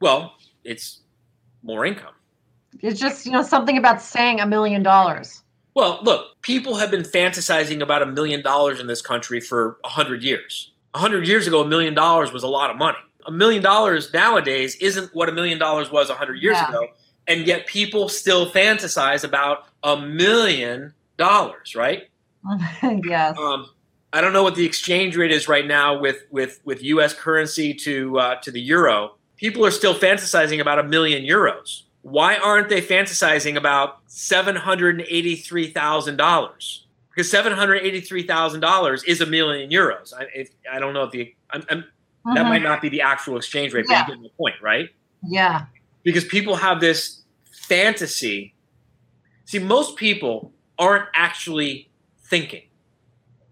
Well it's more income. It's just you know something about saying a million dollars. Well look people have been fantasizing about a million dollars in this country for 100 years. 100 years ago a million dollars was a lot of money a million dollars nowadays isn't what a million dollars was 100 years yeah. ago and yet people still fantasize about a million dollars, right? (laughs) yes. Um, I don't know what the exchange rate is right now with with with U.S. currency to uh, to the euro. People are still fantasizing about a million euros. Why aren't they fantasizing about seven hundred eighty three thousand dollars? Because seven hundred eighty three thousand dollars is a million euros. I, if, I don't know if the I'm, I'm, mm-hmm. that might not be the actual exchange rate, yeah. but you get the point, right? Yeah because people have this fantasy. See, most people aren't actually thinking.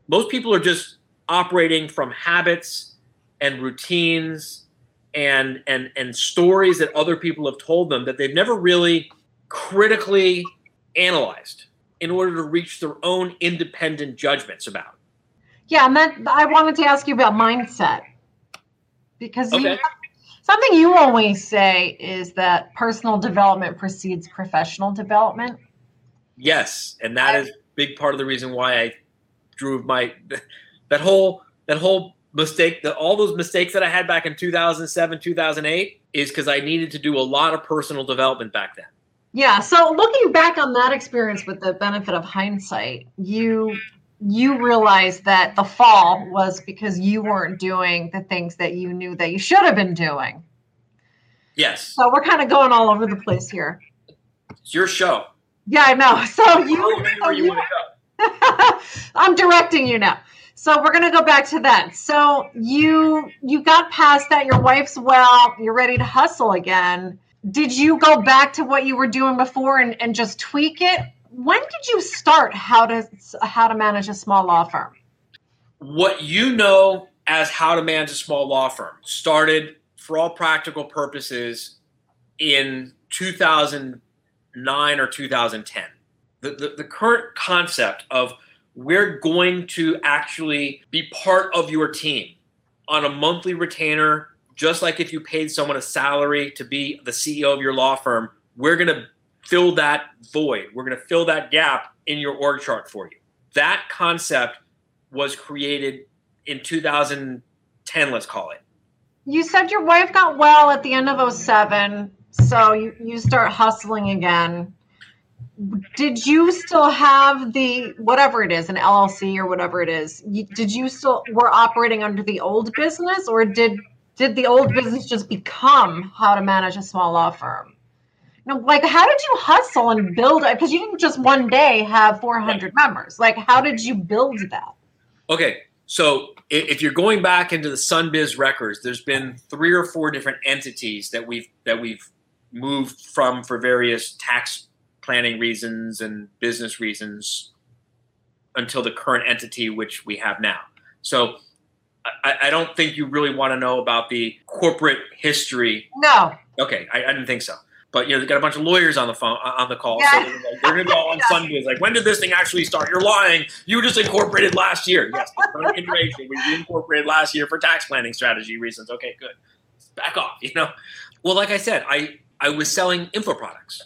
Most people are just operating from habits and routines and and and stories that other people have told them that they've never really critically analyzed in order to reach their own independent judgments about. Yeah, and that I wanted to ask you about mindset because okay. you Something you always say is that personal development precedes professional development. Yes, and that is big part of the reason why I drew my (laughs) that whole that whole mistake that all those mistakes that I had back in 2007, 2008 is cuz I needed to do a lot of personal development back then. Yeah, so looking back on that experience with the benefit of hindsight, you you realized that the fall was because you weren't doing the things that you knew that you should have been doing. Yes. So we're kind of going all over the place here. It's your show. Yeah, I know. (laughs) So you, so you, you (laughs) I'm directing you now. So we're gonna go back to that. So you you got past that. Your wife's well. You're ready to hustle again. Did you go back to what you were doing before and, and just tweak it, when did you start how to how to manage a small law firm? What you know as how to manage a small law firm started for all practical purposes in 2009 or 2010. The, the, the current concept of we're going to actually be part of your team on a monthly retainer, just like if you paid someone a salary to be the CEO of your law firm. We're going to fill that void. We're going to fill that gap in your org chart for you. That concept was created in 2010, let's call it. You said your wife got well at the end of 07, so you, you start hustling again. Did you still have the whatever it is, an LLC or whatever it is? Did you still were operating under the old business, or did did the old business just become how to manage a small law firm? Know, like how did you hustle and build it? Because you didn't just one day have 400 members. Like, how did you build that? Okay, so if you're going back into the Sunbiz records, there's been three or four different entities that we've that we've moved from for various tax planning reasons and business reasons until the current entity which we have now. So I, I don't think you really want to know about the corporate history. No. Okay, I, I didn't think so but you know they got a bunch of lawyers on the phone uh, on the call, yeah. so they're, like, they're going to go on (laughs) Sunbiz. Like, when did this thing actually start? You're lying. You were just incorporated last year. Yes, incorporation. (laughs) We incorporated last year for tax planning strategy reasons. Okay, good. Back off. You know. Well, like I said, I I was selling info products.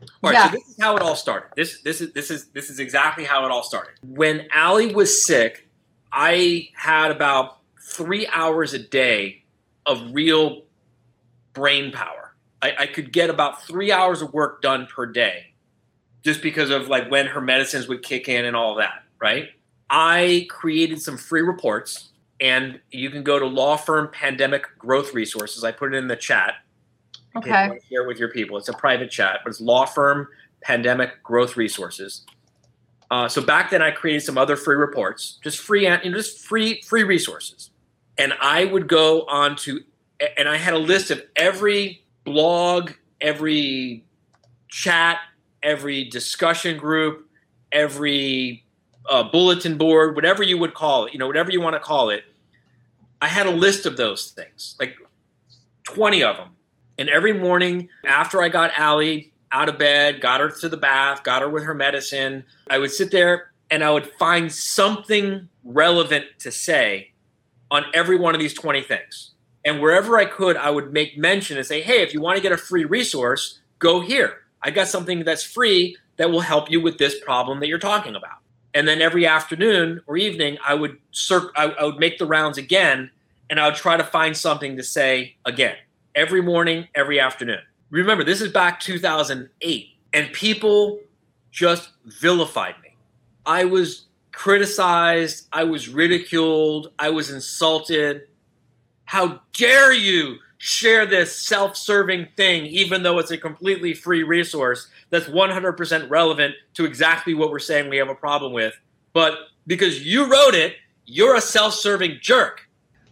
All right, yeah. so this is how it all started. This this is this is this is exactly how it all started. When Allie was sick, I had about three hours a day of real brain power I, I could get about three hours of work done per day just because of like when her medicines would kick in and all that, right? I created some free reports and you can go to law firm pandemic growth resources. I put it in the chat. Okay. Share it with your people. It's a private chat, but it's law firm pandemic growth resources. Uh, so back then I created some other free reports, just free, you know, just free, free resources. And I would go on to, and I had a list of every blog, every chat, every discussion group, every uh, bulletin board, whatever you would call it, you know, whatever you want to call it. I had a list of those things, like 20 of them. And every morning after I got Allie out of bed, got her to the bath, got her with her medicine, I would sit there and I would find something relevant to say on every one of these 20 things. And wherever I could, I would make mention and say, hey, if you want to get a free resource, go here. I got something that's free that will help you with this problem that you're talking about. And then every afternoon or evening, I would I, I would make the rounds again, and I would try to find something to say again every morning, every afternoon. Remember, this is back 2008, and people just vilified me. I was criticized, I was ridiculed, I was insulted how dare you share this self serving thing, even though it's a completely free resource that's 100% relevant to exactly what we're saying we have a problem with. But because you wrote it, you're a self serving jerk.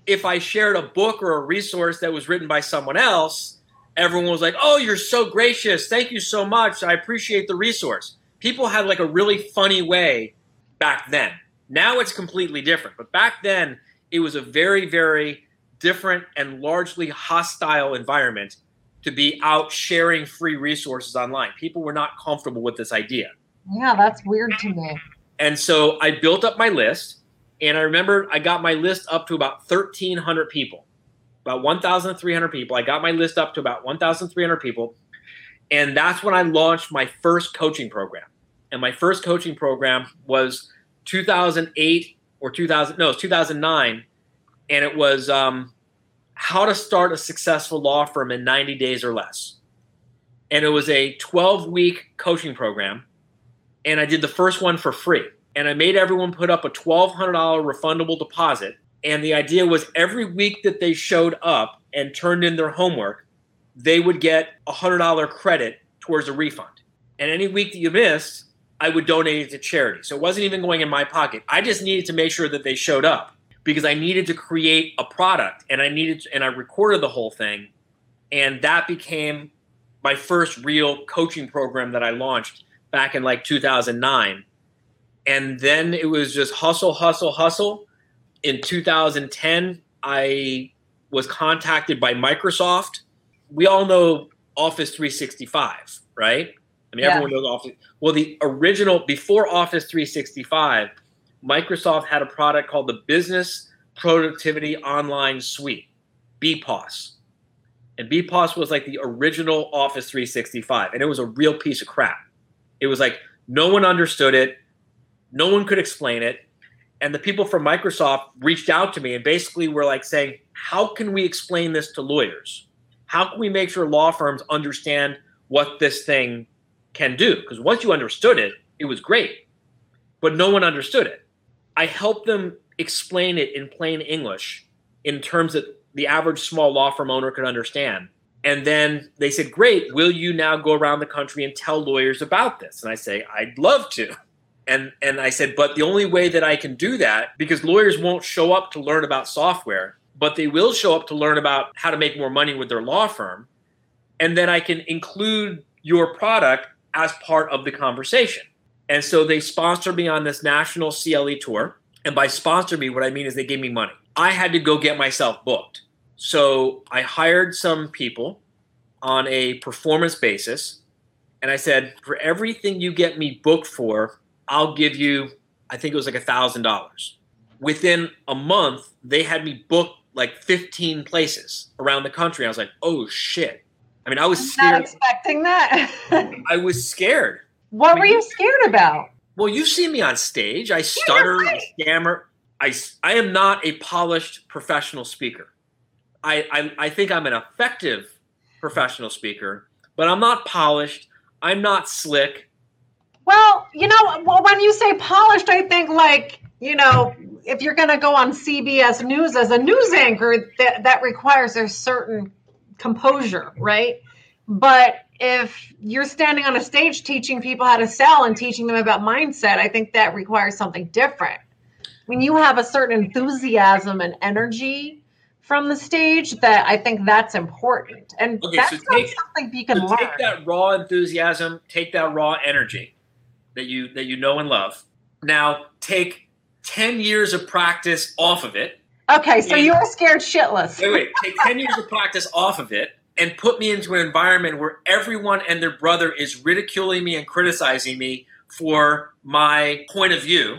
If I shared a book or a resource that was written by someone else, everyone was like, oh, you're so gracious. Thank you so much. I appreciate the resource. People had like a really funny way back then. Now it's completely different. But back then, it was a very, very different and largely hostile environment to be out sharing free resources online. People were not comfortable with this idea. Yeah, that's weird to me. And so I built up my list, and I remember I got my list up to about 1,300 people, about 1,300 people. I got my list up to about 1,300 people. And that's when I launched my first coaching program. And my first coaching program was 2008 or 2000, no, it was 2009 and it was um, how to start a successful law firm in 90 days or less. And it was a 12 week coaching program. And I did the first one for free. And I made everyone put up a $1,200 refundable deposit. And the idea was every week that they showed up and turned in their homework, they would get a $100 credit towards a refund. And any week that you missed, I would donate it to charity. So it wasn't even going in my pocket. I just needed to make sure that they showed up because I needed to create a product and I needed to, and I recorded the whole thing and that became my first real coaching program that I launched back in like 2009 and then it was just hustle hustle hustle in 2010 I was contacted by Microsoft we all know Office 365 right I mean, yeah. everyone knows Office. Well, the original before Office 365, Microsoft had a product called the Business Productivity Online Suite, BPOS. And BPOS was like the original Office 365, and it was a real piece of crap. It was like no one understood it, no one could explain it. And the people from Microsoft reached out to me and basically were like saying, How can we explain this to lawyers? How can we make sure law firms understand what this thing can do? Because once you understood it, it was great, but no one understood it. I helped them explain it in plain English in terms that the average small law firm owner could understand. And then they said, Great, will you now go around the country and tell lawyers about this? And I say, I'd love to. And and I said, but the only way that I can do that, because lawyers won't show up to learn about software, but they will show up to learn about how to make more money with their law firm. And then I can include your product as part of the conversation. And so they sponsored me on this national CLE tour. And by sponsor me, what I mean is they gave me money. I had to go get myself booked. So I hired some people on a performance basis. And I said, for everything you get me booked for, I'll give you, I think it was like a thousand dollars. Within a month, they had me booked like 15 places around the country. I was like, oh shit. I mean, I was I'm scared. not expecting that. (laughs) I was scared. What were you scared about? Well, you see me on stage. I stutter, I right. stammer. I, I am not a polished professional speaker. I, I, I think I'm an effective professional speaker, but I'm not polished. I'm not slick. Well, you know, when you say polished, I think like, you know, if you're going to go on CBS News as a news anchor, that, that requires a certain composure, right? But if you're standing on a stage teaching people how to sell and teaching them about mindset, I think that requires something different. When you have a certain enthusiasm and energy from the stage, that I think that's important, and Okay, that's so take- something you can So learn. take that raw enthusiasm, take that raw energy that you that you know and love. Now take 10 years of practice off of it. Okay, so you were scared shitless. Wait, wait, take 10 years (laughs) of practice off of it and put me into an environment where everyone and their brother is ridiculing me and criticizing me for my point of view,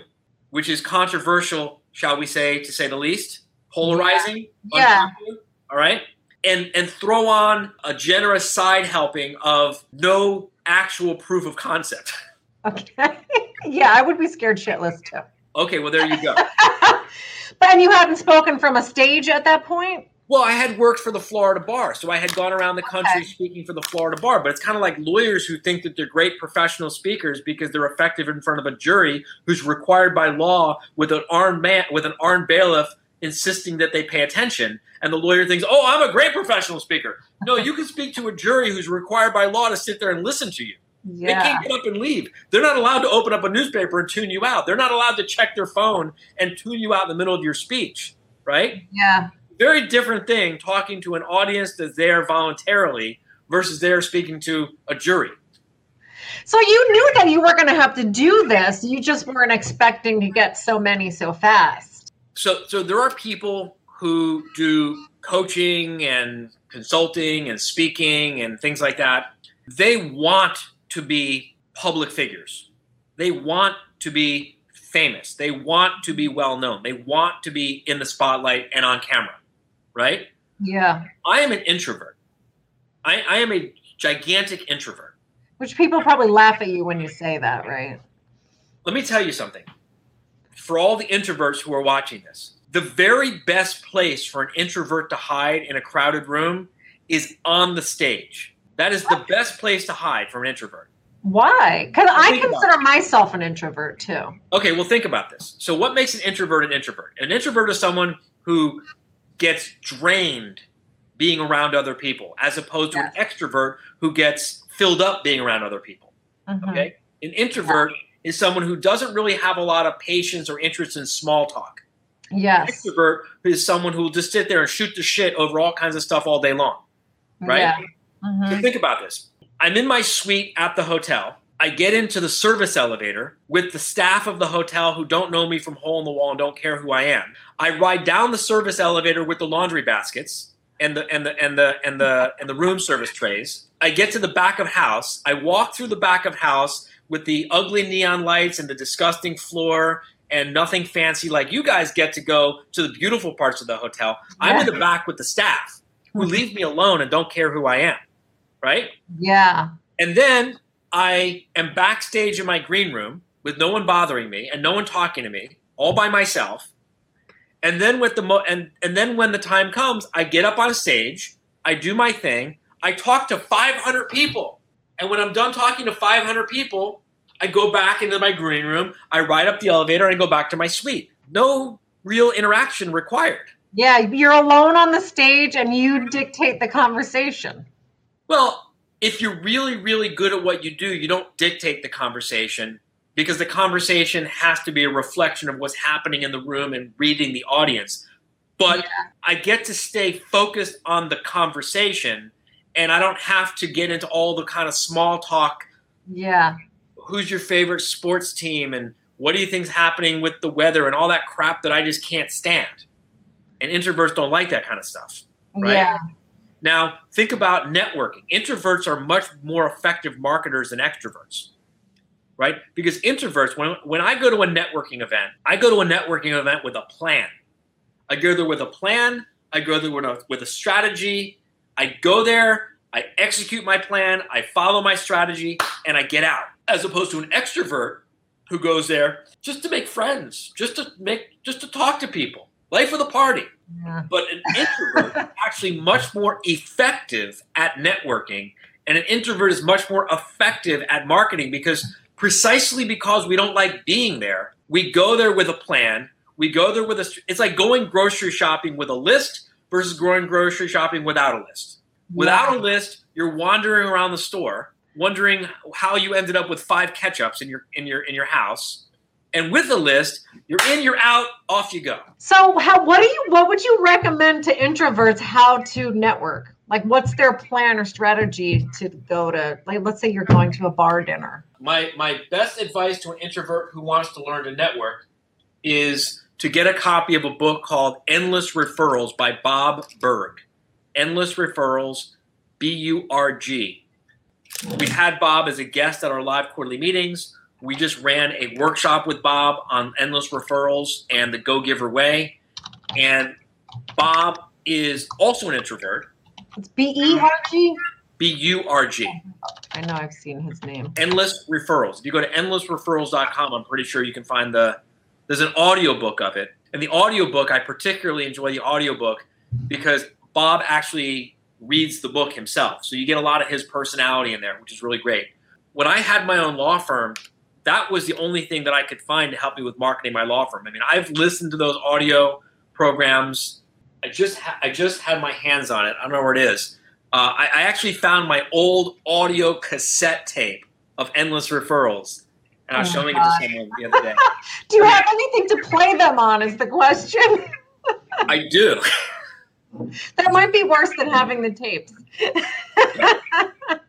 which is controversial, shall we say, to say the least, polarizing. Yeah. unpopular, All right. And and throw on a generous side helping of no actual proof of concept. (laughs) Okay. (laughs) yeah, I would be scared shitless too. Okay, well there you go. (laughs) but and you hadn't spoken from a stage at that point? Well, I had worked for the Florida bar, so I had gone around the country Okay. speaking for the Florida bar. But it's kind of like lawyers who think that they're great professional speakers because they're effective in front of a jury who's required by law with an armed man with an armed bailiff insisting that they pay attention. And the lawyer thinks, "Oh, I'm a great professional speaker." No, you can speak to a jury who's required by law to sit there and listen to you. They can't get up and leave. They're not allowed to open up a newspaper and tune you out. They're not allowed to check their phone and tune you out in the middle of your speech, right? Yeah. Very different thing talking to an audience that's there voluntarily versus they're speaking to a jury. So you knew that you were going to have to do this. You just weren't expecting to get so many so fast. So, so there are people who do coaching and consulting and speaking and things like that. They want to be public figures. They want to be famous. They want to be well known. They want to be in the spotlight and on camera, right? Yeah. I am an introvert. I, I am a gigantic introvert. Which people probably laugh at you when you say that, right? let me tell you something. For all the introverts who are watching this, the very best place for an introvert to hide in a crowded room is on the stage. That is the best place to hide for an introvert. Why? Because I consider myself an introvert too. Okay, well, think about this. So, what makes an introvert an introvert? An introvert is someone who gets drained being around other people, as opposed to an extrovert who gets filled up being around other people. Mhm. Okay. An introvert is someone who doesn't really have a lot of patience or interest in small talk. Yes. extrovert is someone who will just sit there and shoot the shit over all kinds of stuff all day long. Right? Yeah. So Mhm. think about this. I'm in my suite at the hotel. I get into the service elevator with the staff of the hotel who don't know me from hole in the wall and don't care who I am. I ride down the service elevator with the laundry baskets and the and the and the and the and the room service trays. I get to the back of house. I walk through the back of house with the ugly neon lights and the disgusting floor and nothing fancy like you guys get to go to the beautiful parts of the hotel. I'm in the back with the staff who leave me alone and don't care who I am. Right? Yeah. And then I am backstage in my green room with no one bothering me and no one talking to me, all by myself. And then with the mo- and and then when the time comes, I get up on stage, I do my thing, I talk to 500 people. And when I'm done talking to 500 people, I go back into my green room, I ride up the elevator, and I go back to my suite. No real interaction required. Yeah, you're alone on the stage and you dictate the conversation. Well, if you're really, really good at what you do, you don't dictate the conversation because the conversation has to be a reflection of what's happening in the room and reading the audience. But Yeah. I get to stay focused on the conversation and I don't have to get into all the kind of small talk Yeah. who's your favorite sports team and what do you think's happening with the weather and all that crap that I just can't stand. And introverts don't like that kind of stuff. Right. Yeah. Now, think about networking. Introverts are much more effective marketers than extroverts, right? Because introverts, when, when I go to a networking event, I go to a networking event with a plan. I go there with a plan, I go there with a, with a strategy. I go there, I execute my plan, I follow my strategy, and I get out. As opposed to an extrovert who goes there just to make friends, just to make, just to talk to people, life of the party. Yeah. But an introvert is (laughs) actually much more effective at networking, and an introvert is much more effective at marketing because precisely because we don't like being there, we go there with a plan. We go there with a. It's like going grocery shopping with a list versus going grocery shopping without a list. Without a list, you're wandering around the store, wondering how you ended up with five ketchups in your in your in your house. And with a list, you're in, you're out, off you go. So, how what do you what would you recommend to introverts how to network? Like, what's their plan or strategy to go to? Like, let's say you're going to a bar dinner. my my best advice to an introvert who wants to learn to network is to get a copy of a book called Endless Referrals by Bob Burg. Endless Referrals, B U R G. We've had Bob as a guest at our live quarterly meetings. We just ran a workshop with Bob on endless referrals and the Go Giver Way. And Bob is also an introvert, It's B E R G. B U R G. I know I've seen his name. endless referrals if you go to endlessreferrals.com i'm pretty sure you can find the there's an audiobook of it and the audiobook i particularly enjoy the audiobook because bob actually reads the book himself so you get a lot of his personality in there which is really great when i had my own law firm that was the only thing that i could find to help me with marketing my law firm i mean i've listened to those audio programs i just ha- i just had my hands on it i don't know where it is uh, I, I actually found my old audio cassette tape of endless referrals, and I was Oh showing it to someone the other day. (laughs) Do you have anything to play them on? Is the question. (laughs) I do. that might be worse than having the tapes. (laughs)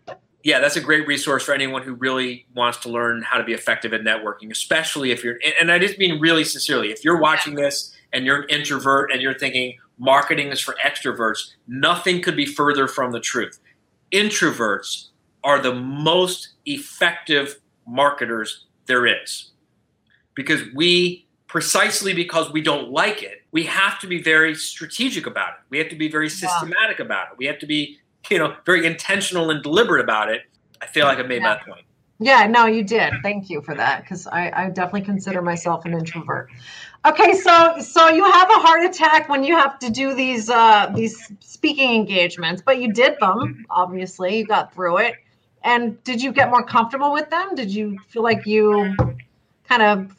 Yeah, that's a great resource for anyone who really wants to learn how to be effective at networking, especially if you're. And I just mean really sincerely. If you're watching this and you're an introvert and you're thinking marketing is for extroverts, nothing could be further from the truth. Introverts are the most effective marketers there is because we precisely because we don't like it we have to be very strategic about it we have to be very systematic about it we have to be you know very intentional and deliberate about it i feel like i made Yeah. that point Yeah, no, you did. Thank you for that because I, I definitely consider myself an introvert. Okay, so so you have a heart attack when you have to do these uh, these speaking engagements, but you did them. Obviously, you got through it. And did you get more comfortable with them? Did you feel like you kind of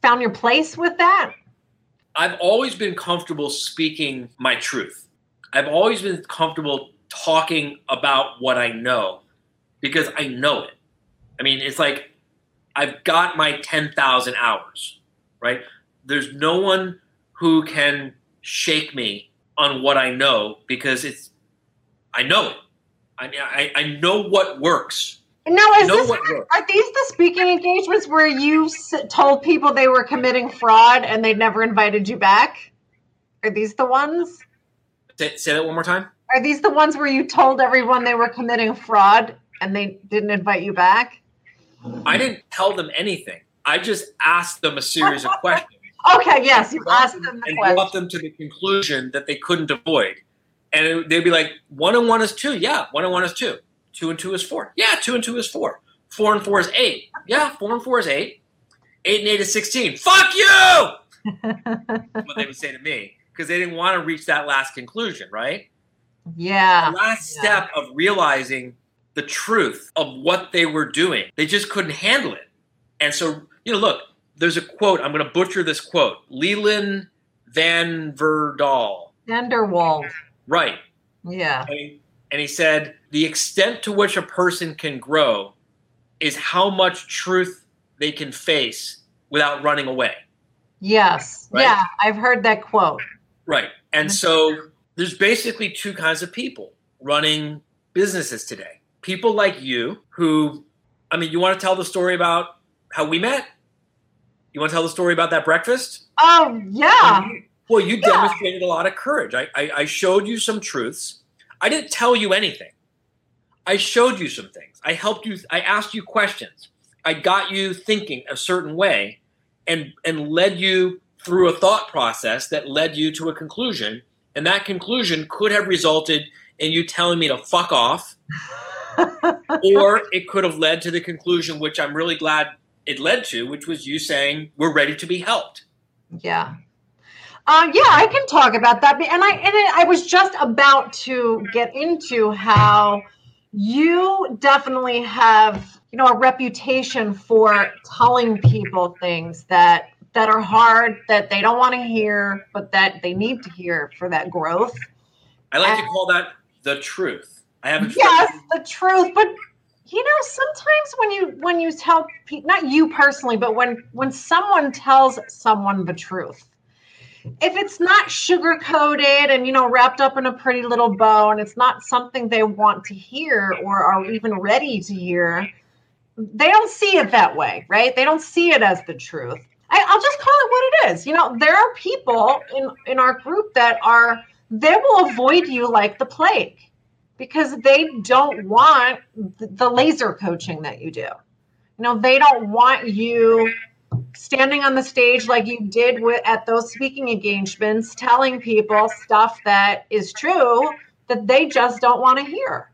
found your place with that? I've always been comfortable speaking my truth. I've always been comfortable talking about what I know because I know it. I mean, it's like I've got my 10,000 hours, right? There's no one who can shake me on what I know because it's, I know it. I mean, I, I know what works. No, is this are these the speaking engagements where you s- told people they were committing fraud and they never invited you back? Are these the ones? Say, say that one more time. Are these the ones where you told everyone they were committing fraud and they didn't invite you back? I didn't tell them anything. I just asked them a series of (laughs) questions. Okay, yes, you asked them- the and question. brought them to the conclusion that they couldn't avoid. And it- they'd be like, one and one is two. Yeah, one and one is two. Two and two is four. Yeah, two and two is four. Four and four is eight. Yeah, four and four is eight. Eight and eight is 16. Fuck you! (laughs) what they would say to me because they didn't want to reach that last conclusion, right? Yeah. The last yeah. step of realizing the truth of what they were doing. They just couldn't handle it. And so, you know, look, there's a quote, I'm going to butcher this quote. Leland Van Verdal. Vanderwald. Right. Yeah. And he, and he said, the extent to which a person can grow is how much truth they can face without running away. Yes. Right. Yeah. I've heard that quote. Right. And mm-hmm. so there's basically two kinds of people running businesses today. People like you who, I mean, you want to tell the story about how we met? You want to tell the story about that breakfast? Oh, yeah. Well, you Yeah. demonstrated a lot of courage. I, I, I showed you some truths. I didn't tell you anything. I showed you some things. I helped you. I asked you questions. I got you thinking a certain way, and and led you through a thought process that led you to a conclusion. And that conclusion could have resulted in you telling me to fuck off, or it could have led to the conclusion, which I'm really glad it led to, which was you saying we're ready to be helped. Yeah. Uh, yeah, I can talk about that. And I and I was just about to get into how you definitely have, you know, a reputation for telling people things that that are hard, that they don't want to hear, but that they need to hear for that growth. I like to call that the truth. I have a Yes, the truth, but you know, sometimes when you when you tell not you personally, but when when someone tells someone the truth, if it's not sugar coated and you know wrapped up in a pretty little bow, and it's not something they want to hear or are even ready to hear, they don't see it that way, right? They don't see it as the truth. I, I'll just call it what it is. You know, there are people in in our group that are they will avoid you like the plague because they don't want th- the laser coaching that you do. You know, they don't want you standing on the stage like you did with, at those speaking engagements, telling people stuff that is true that they just don't want to hear.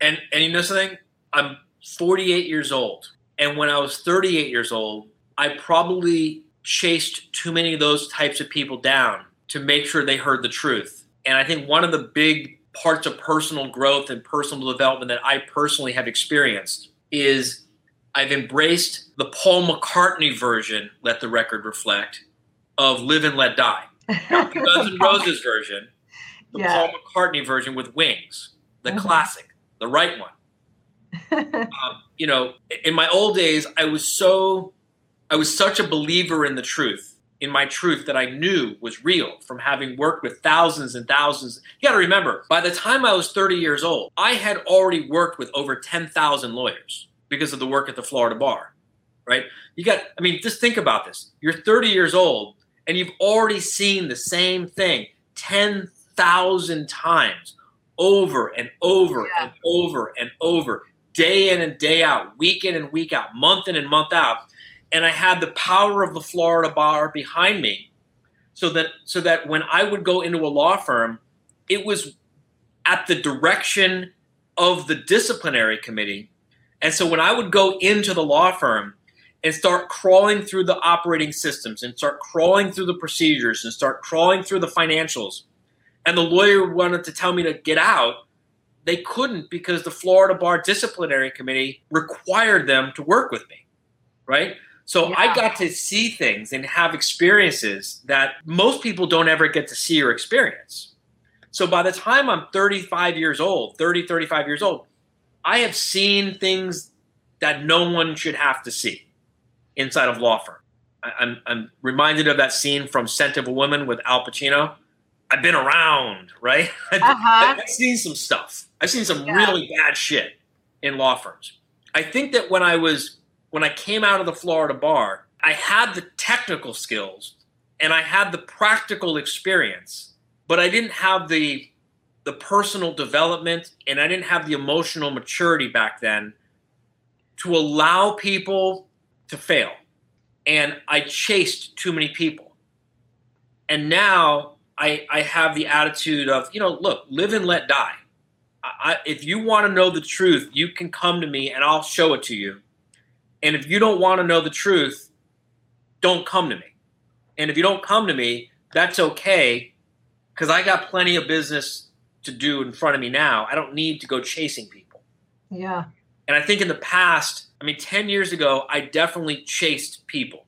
And and you know something? I'm 48 years old, and when I was 38 years old, I probably chased too many of those types of people down to make sure they heard the truth. And I think one of the big parts of personal growth and personal development that I personally have experienced is I've embraced the Paul McCartney version, let the record reflect, of Live and Let Die. Not the (laughs) Guns N' Roses version, the Yeah. Paul McCartney version with wings, the Mhm. classic, the right one. (laughs) Um, you know, in my old days, I was so, I was such a believer in the truth, in my truth that I knew was real from having worked with thousands and thousands. You got to remember, by the time I was 30 years old, I had already worked with over 10,000 lawyers because of the work at the Florida bar, right? You got, I mean, just think about this. You're 30 years old and you've already seen the same thing 10,000 times over and over Yeah. and over and over, day in and day out, week in and week out, month in and month out. And I had the power of the Florida bar behind me so that so that when I would go into a law firm, it was at the direction of the disciplinary committee. And so when I would go into the law firm and start crawling through the operating systems and start crawling through the procedures and start crawling through the financials, and the lawyer wanted to tell me to get out, they couldn't because the Florida Bar Disciplinary Committee required them to work with me, right? So Yeah. I got to see things and have experiences that most people don't ever get to see or experience. So by the time I'm 35 years old, 30, 35 years old, I have seen things that no one should have to see inside of law firm. I, I'm, I'm reminded of that scene from Scent of a Woman with Al Pacino. I've been around, right? (laughs) I've, Uh-huh. I've seen some stuff. I've seen some Yeah. really bad shit in law firms. I think that when I was when I came out of the Florida bar, I had the technical skills and I had the practical experience, but I didn't have the the personal development and I didn't have the emotional maturity back then to allow people to fail. and I chased too many people. And now I, I have the attitude of, you know, look, live and let die. I, if you want to know the truth, you can come to me and I'll show it to you. And if you don't want to know the truth, don't come to me. And if you don't come to me, that's okay because I got plenty of business to do in front of me now. I don't need to go chasing people. Yeah. And I think in the past, I mean, 10 years ago, I definitely chased people.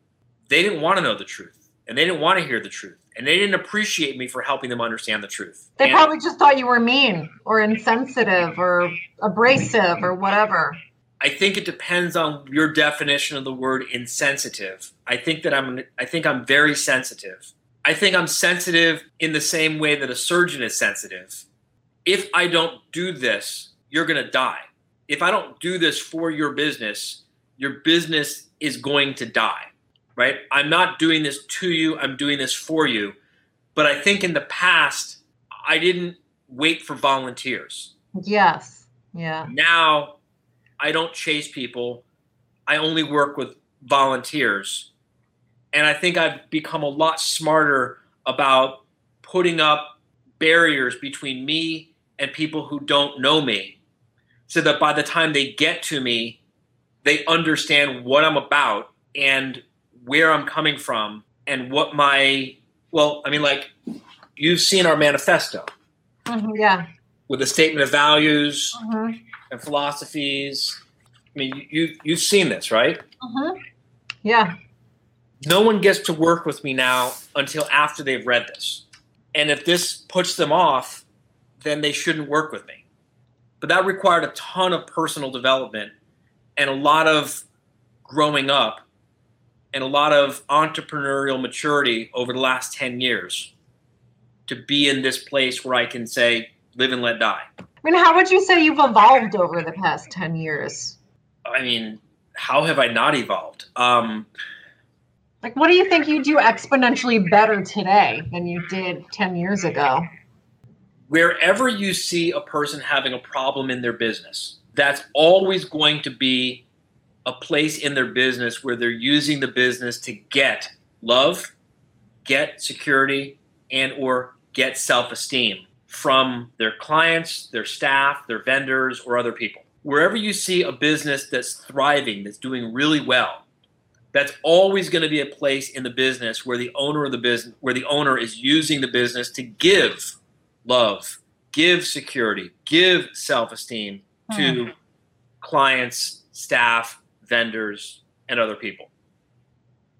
They didn't want to know the truth and they didn't want to hear the truth and they didn't appreciate me for helping them understand the truth. They and probably just thought you were mean or insensitive or abrasive or whatever. I think it depends on your definition of the word insensitive. I think that I'm I think I'm very sensitive. I think I'm sensitive in the same way that a surgeon is sensitive. If I don't do this, you're going to die. If I don't do this for your business, your business is going to die. Right? I'm not doing this to you, I'm doing this for you. But I think in the past I didn't wait for volunteers. Yes. Yeah. Now I don't chase people. I only work with volunteers. And I think I've become a lot smarter about putting up barriers between me and people who don't know me so that by the time they get to me, they understand what I'm about and where I'm coming from and what my, well, I mean, like, you've seen our manifesto. Mm-hmm, yeah. With a statement of values, Mm-hmm. And philosophies. I mean, you you've seen this, right? Uh-huh. Yeah. No one gets to work with me now until after they've read this. And if this puts them off, then they shouldn't work with me. But that required a ton of personal development and a lot of growing up and a lot of entrepreneurial maturity over the last 10 years to be in this place where I can say, live and let die. I mean, how would you say you've evolved over the past 10 years? I mean, how have I not evolved? Um, Like, what do you think you do exponentially better today than you did 10 years ago? wherever you see a person having a problem in their business, that's always going to be a place in their business where they're using the business to get love, get security, and or get self-esteem from their clients, their staff, their vendors, or other people. Wherever you see a business that's thriving, that's doing really well, that's always going to be a place in the business where the owner of the business where the owner is using the business to give love, give security, give self-esteem to hmm. clients, staff, vendors, and other people.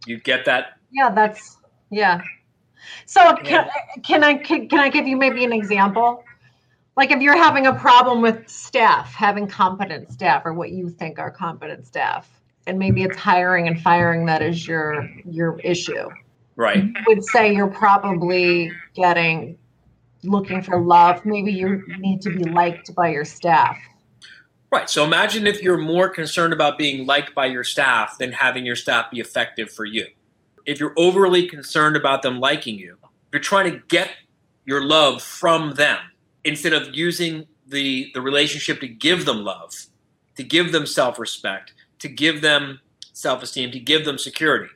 You get that? Yeah, that's, yeah. So can, can I can, can I give you maybe an example? Like if you're having a problem with staff, having competent staff or what you think are competent staff, and maybe it's hiring and firing that is your your issue. Right. I would say you're probably getting looking for love. Maybe you need to be liked by your staff. Right. So imagine if you're more concerned about being liked by your staff than having your staff be effective for you. If you're overly concerned about them liking you, you're trying to get your love from them instead of using the the relationship to give them love, to give them self-respect, to give them self-esteem, to give them security,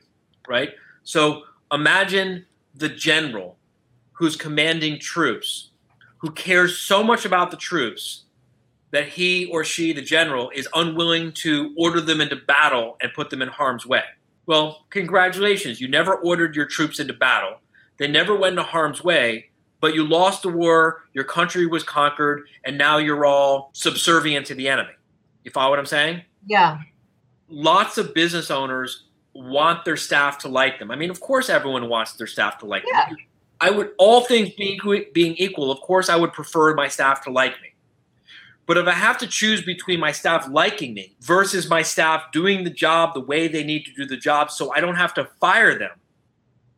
right? So imagine the general who's commanding troops, who cares so much about the troops that he or she, the general, is unwilling to order them into battle and put them in harm's way. Well, congratulations. You never ordered your troops into battle. They never went into harm's way, but you lost the war, your country was conquered, and now you're all subservient to the enemy. You follow what I'm saying? Yeah. Lots of business owners want their staff to like them. I mean, of course, everyone wants their staff to like Yeah. them. I would, all things being, being equal, of course, I would prefer my staff to like me. But if I have to choose between my staff liking me versus my staff doing the job the way they need to do the job so I don't have to fire them,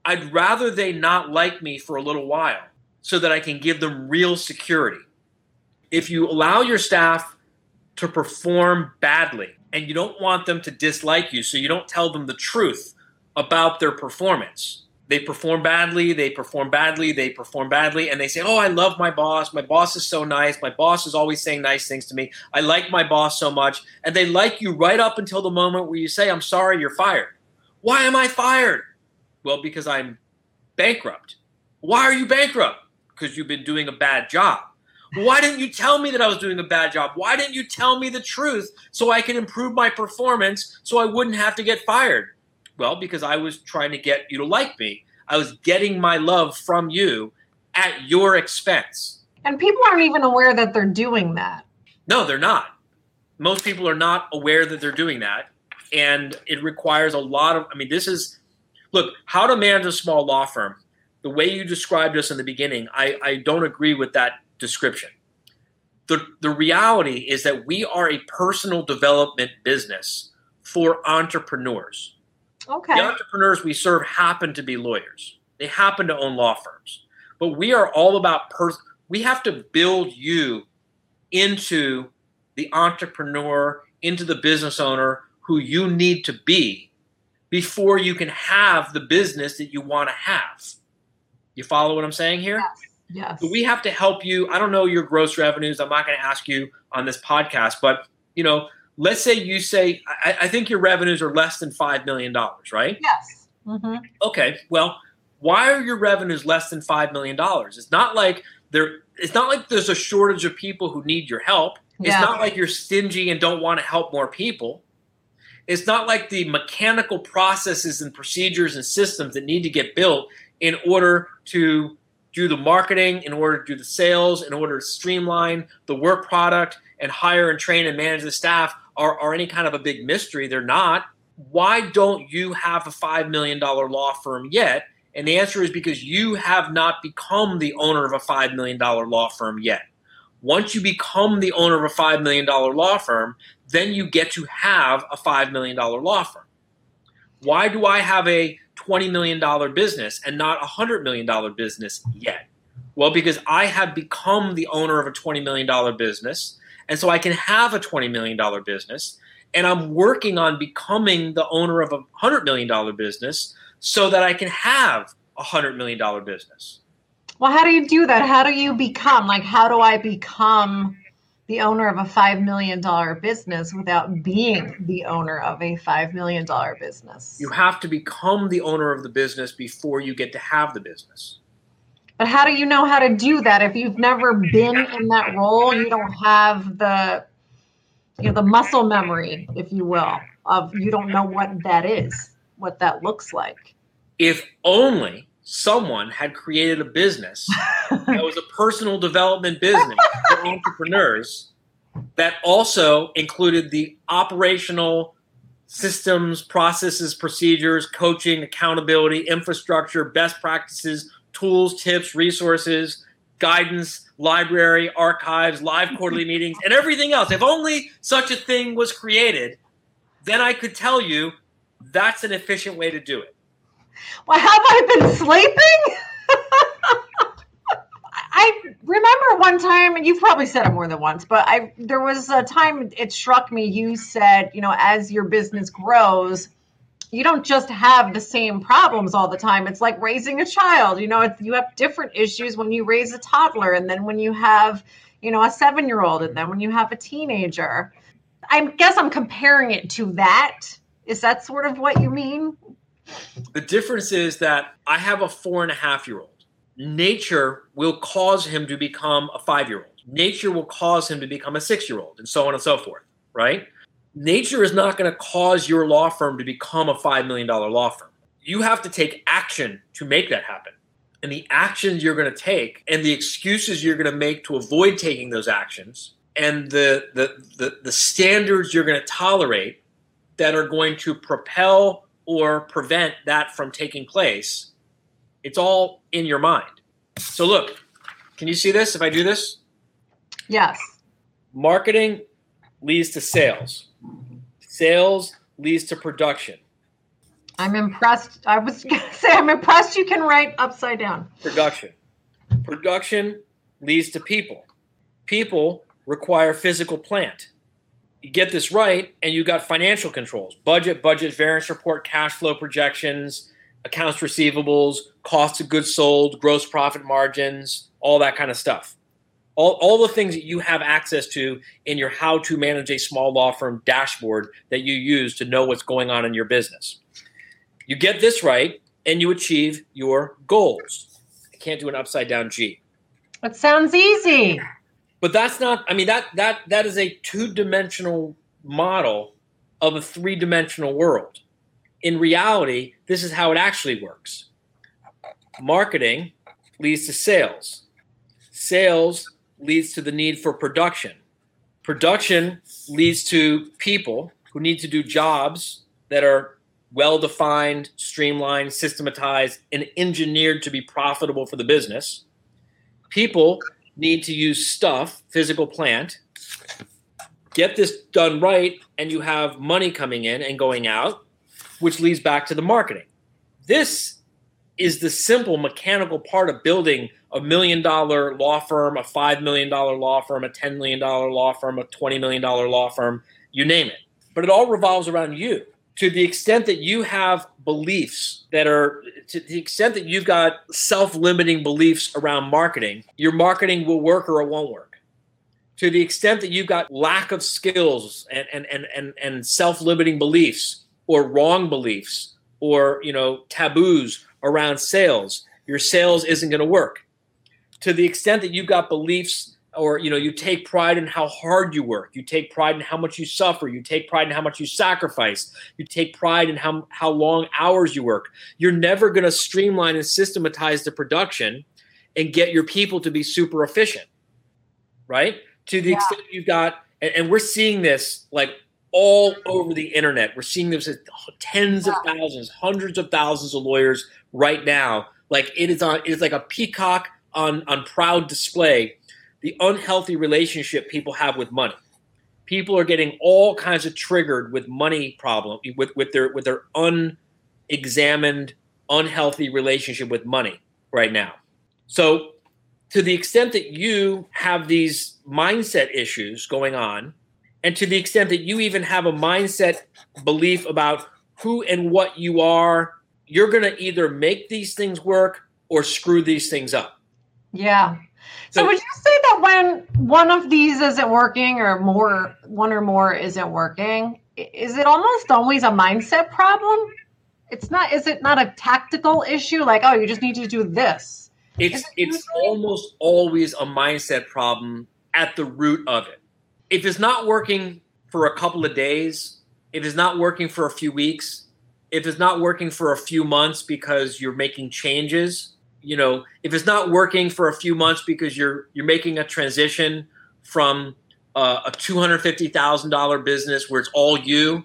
I'd rather they not like me for a little while so that I can give them real security. If you allow your staff to perform badly and you don't want them to dislike you, so you don't tell them the truth about their performance, they perform badly, they perform badly, they perform badly, and they say, Oh, I love my boss. My boss is so nice. My boss is always saying nice things to me. I like my boss so much. And they like you right up until the moment where you say, I'm sorry, you're fired. Why am I fired? Well, because I'm bankrupt. Why are you bankrupt? Because you've been doing a bad job. Why didn't you tell me that I was doing a bad job? Why didn't you tell me the truth so I can improve my performance so I wouldn't have to get fired? Well, because I was trying to get you to like me. I was getting my love from you at your expense. And people aren't even aware that they're doing that. No, they're not. Most people are not aware that they're doing that. And it requires a lot of, I mean, this is, look, how to manage a small law firm, the way you described us in the beginning, I, I don't agree with that description. The, the reality is that we are a personal development business for entrepreneurs. Okay. The entrepreneurs we serve happen to be lawyers. They happen to own law firms. But we are all about person we have to build you into the entrepreneur, into the business owner who you need to be before you can have the business that you want to have. You follow what I'm saying here? Yes. Yes. So we have to help you. I don't know your gross revenues. I'm not going to ask you on this podcast, but you know, let's say you say I, I think your revenues are less than five million dollars, right? Yes. Mm-hmm. Okay. Well, why are your revenues less than five million dollars? It's not like there. It's not like there's a shortage of people who need your help. Yeah. It's not like you're stingy and don't want to help more people. It's not like the mechanical processes and procedures and systems that need to get built in order to do the marketing, in order to do the sales, in order to streamline the work product and hire and train and manage the staff are, are any kind of a big mystery. They're not. Why don't you have a $5 million law firm yet? And the answer is because you have not become the owner of a $5 million law firm yet. Once you become the owner of a $5 million law firm, then you get to have a $5 million law firm. Why do I have a $20 million business and not a $100 million business yet? Well, because I have become the owner of a $20 million business. And so I can have a $20 million business. And I'm working on becoming the owner of a $100 million business so that I can have a $100 million business. Well, how do you do that? How do you become like how do I become the owner of a 5 million dollar business without being the owner of a 5 million dollar business? You have to become the owner of the business before you get to have the business. But how do you know how to do that if you've never been in that role? You don't have the you know the muscle memory, if you will, of you don't know what that is, what that looks like. If only someone had created a business (laughs) that was a personal development business for entrepreneurs that also included the operational systems, processes, procedures, coaching, accountability, infrastructure, best practices, tools, tips, resources, guidance, library, archives, live quarterly meetings, and everything else. If only such a thing was created, then I could tell you that's an efficient way to do it. Well, have I been sleeping? (laughs) I remember one time, and you've probably said it more than once, but I there was a time it struck me. You said, you know, as your business grows, you don't just have the same problems all the time. It's like raising a child. You know, you have different issues when you raise a toddler, and then when you have, you know, a seven year old, and then when you have a teenager. I guess I'm comparing it to that. Is that sort of what you mean? The difference is that I have a four and a half year old. Nature will cause him to become a five year old. Nature will cause him to become a six year old, and so on and so forth, right? Nature is not going to cause your law firm to become a $5 million law firm. You have to take action to make that happen. And the actions you're going to take and the excuses you're going to make to avoid taking those actions and the, the, the, the standards you're going to tolerate that are going to propel or prevent that from taking place, it's all in your mind. So, look, can you see this if I do this? Yes. Marketing leads to sales, sales leads to production, I'm impressed. I was (laughs) going to say, I'm impressed you can write upside down. production. Production leads to people. People require physical plant. You get this right, and you got financial controls budget, budget, variance report, cash flow projections, accounts receivables, cost of goods sold, gross profit margins, all that kind of stuff. All, all the things that you have access to in your how to manage a small law firm dashboard that you use to know what's going on in your business. You get this right, and you achieve your goals. I can't do an upside down G. It sounds easy. But that's not. I mean that that that is a two dimensional model of a three dimensional world. In reality, this is how it actually works. Marketing leads to sales. Sales leads to the need for production. Production leads to people who need to do jobs that are well defined, streamlined, systematized, and engineered to be profitable for the business. People need to use stuff, physical plant, get this done right, and you have money coming in and going out, which leads back to the marketing. This is the simple mechanical part of building a million dollar law firm, a five million dollar law firm, a $10 million law firm, a $20 million law firm, you name it. But it all revolves around you. To the extent that you have beliefs that are, to the extent that you've got self limiting beliefs around marketing, your marketing will work or it won't work. To the extent that you've got lack of skills and, and, and, and, and self limiting beliefs or wrong beliefs or you know taboos around sales, your sales isn't going to work. To the extent that you've got beliefs or you know you take pride in how hard you work. You take pride in how much you suffer. You take pride in how much you sacrifice. You take pride in how, how long hours you work. You're never going to streamline and systematize the production and get your people to be super efficient right? To the yeah. extent you've got and, and, we're seeing this like all over the internet. We're seeing this tens of thousands hundreds of thousands of lawyers right now like it is on it is like a peacock on on proud display the unhealthy relationship people have with money. People are getting all kinds of triggered with money problem with, with their with their unexamined, unhealthy relationship with money right now. So to the extent that you have these mindset issues going on, and to the extent that you even have a mindset belief about who and what you are, you're going to either make these things work or screw these things up. Yeah. So, so, would you say that when one of these isn't working or more one or more isn't working, is it almost always a mindset problem? It's not is it not a tactical issue like oh you just need to do this? It's it it's almost always a mindset problem at the root of it. If it's not working for a couple of days, if it's not working for a few weeks, if it's not working for a few months because you're making changes, you know, if it's not working for a few months because you're you're making a transition from uh, a two hundred fifty thousand dollar business where it's all you,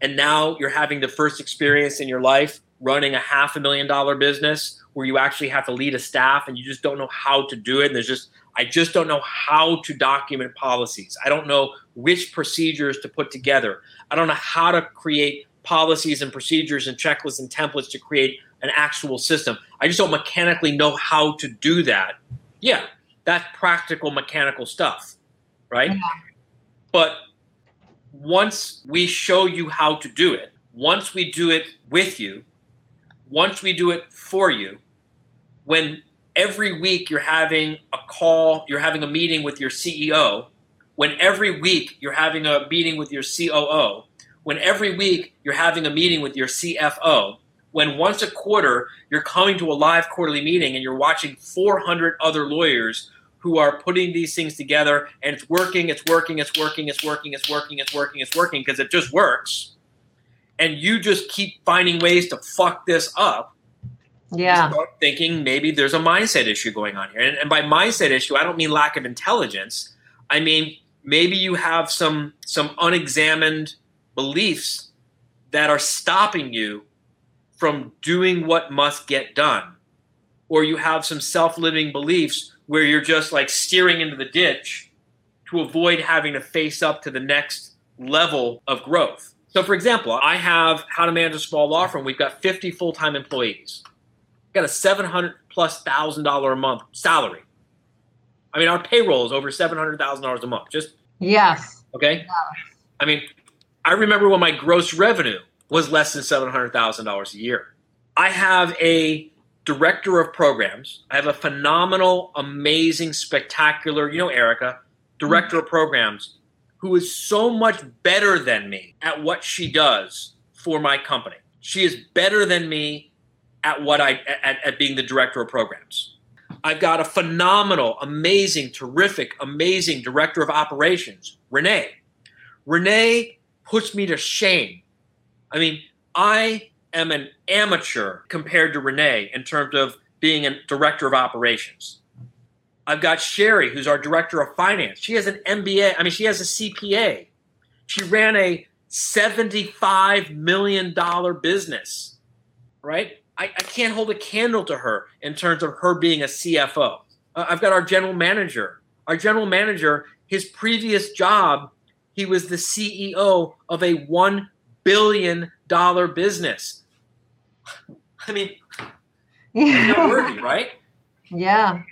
and now you're having the first experience in your life running a half a million dollar business where you actually have to lead a staff and you just don't know how to do it. And there's just I just don't know how to document policies. I don't know which procedures to put together. I don't know how to create policies and procedures and checklists and templates to create an actual system. I just don't mechanically know how to do that. Yeah, that's practical mechanical stuff, right? Yeah. But once we show you how to do it, once we do it with you, once we do it for you, when every week you're having a call, you're having a meeting with your CEO, when every week you're having a meeting with your COO, when every week you're having a meeting with your CFO, when once a quarter you're coming to a live quarterly meeting and you're watching 400 other lawyers who are putting these things together and it's working, it's working, it's working, it's working, it's working, it's working, it's working because it just works. And you just keep finding ways to fuck this up. Yeah. start thinking maybe there's a mindset issue going on here. And, and by mindset issue, I don't mean lack of intelligence. I mean maybe you have some some unexamined beliefs that are stopping you from doing what must get done. Or you have some self limiting beliefs where you're just like steering into the ditch to avoid having to face up to the next level of growth. So, for example, I have How to Manage a Small Law Firm. We've got 50 full time employees. We've got a 700 plus thousand dollar a month salary. I mean, our payroll is over $700,000 a month. Just yes. Okay. Yes. I mean, I remember when my gross revenue was less than $700,000 a year. I have a director of programs. I have a phenomenal, amazing, spectacular, you know, Erica, director of programs, who is so much better than me at what she does for my company. She is better than me at what I at, at being the director of programs. I've got a phenomenal, amazing, terrific, amazing director of operations, Renee. Renee puts me to shame. I mean, I am an amateur compared to Renee in terms of being a director of operations. I've got Sherry, who's our director of finance. She has an MBA. I mean, she has a CPA. She ran a $75 million business, right? I, I can't hold a candle to her in terms of her being a CFO. Uh, I've got our general manager. Our general manager, his previous job, he was the CEO of a $1 billion business. I mean, (laughs) Yeah. worthy, right? yeah.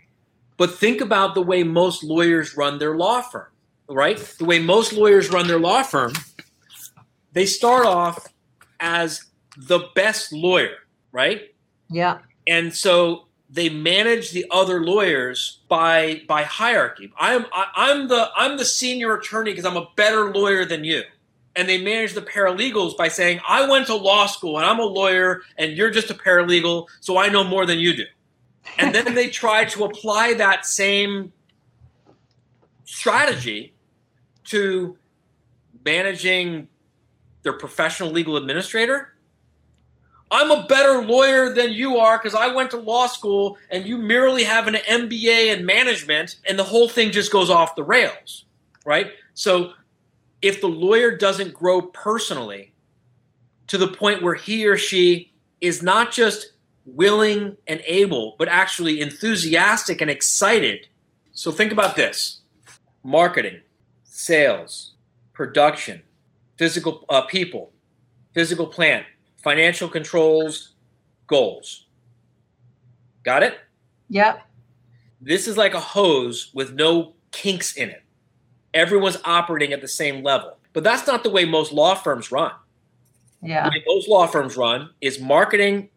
But think about the way most lawyers run their law firm, right? The way most lawyers run their law firm, they start off as the best lawyer, right? Yeah. And so they manage the other lawyers by by hierarchy. I'm I, I'm the I'm the senior attorney because I'm a better lawyer than you. And they manage the paralegals by saying, I went to law school and I'm a lawyer and you're just a paralegal, so I know more than you do. And then they (laughs) try to apply that same strategy to managing their professional legal administrator. I'm a better lawyer than you are because I went to law school and you merely have an MBA in management, and the whole thing just goes off the rails, right? So if the lawyer doesn't grow personally to the point where he or she is not just willing and able, but actually enthusiastic and excited. So think about this marketing, sales, production, physical uh, people, physical plant, financial controls, goals. Got it? Yep. This is like a hose with no kinks in it. Everyone's operating at the same level. But that's not the way most law firms run. Yeah. The way most law firms run is marketing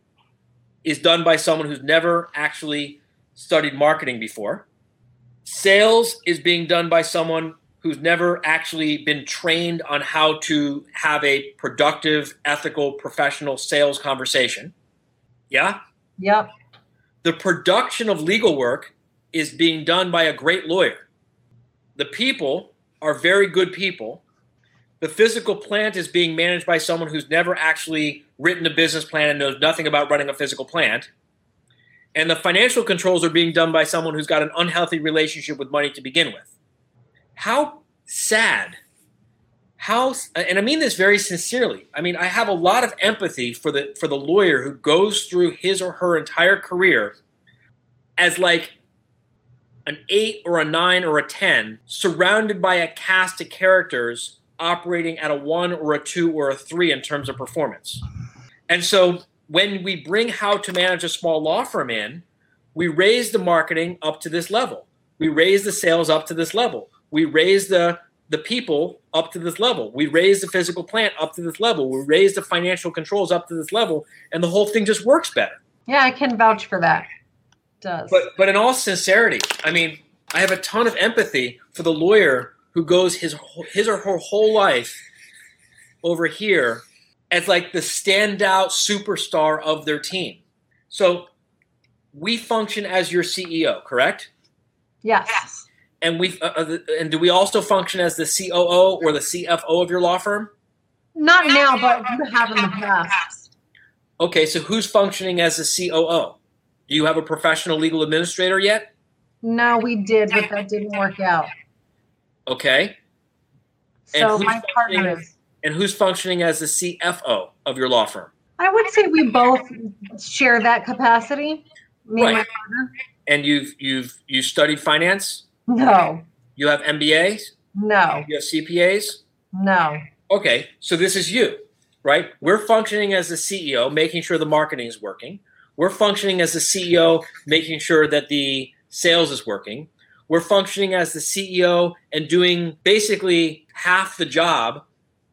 is done by someone who's never actually studied marketing before. Sales is being done by someone who's never actually been trained on how to have a productive, ethical, professional sales conversation. Yeah? Yep. The production of legal work is being done by a great lawyer. The people are very good people. The physical plant is being managed by someone who's never actually written a business plan and knows nothing about running a physical plant. And the financial controls are being done by someone who's got an unhealthy relationship with money to begin with. How sad. How and I mean this very sincerely. I mean I have a lot of empathy for the for the lawyer who goes through his or her entire career as like an 8 or a 9 or a 10 surrounded by a cast of characters operating at a 1 or a 2 or a 3 in terms of performance. And so when we bring how to manage a small law firm in, we raise the marketing up to this level. We raise the sales up to this level. We raise the the people up to this level. We raise the physical plant up to this level. We raise the financial controls up to this level, and the whole thing just works better. Yeah, I can vouch for that. It does. But but in all sincerity, I mean, I have a ton of empathy for the lawyer who goes his his or her whole life over here as like the standout superstar of their team. So we function as your CEO, correct? yes. And we uh, uh, and do we also function as the COO or the CFO of your law firm? Not now, but you have in the past. Okay, so who's functioning as the COO? Do you have a professional legal administrator yet? No, we did, but that didn't work out. Okay. And So who's my partner functioning- is. And who's functioning as the CFO of your law firm? I would say we both share that capacity. Me and my Right. partner. And you've you've you studied finance? No, You have MBAs? no, You have CPAs? no. Okay, so this is you, right? We're functioning as the CEO, making sure the marketing is working. We're functioning as the CEO, making sure that the sales is working. We're functioning as the CEO and doing basically half the job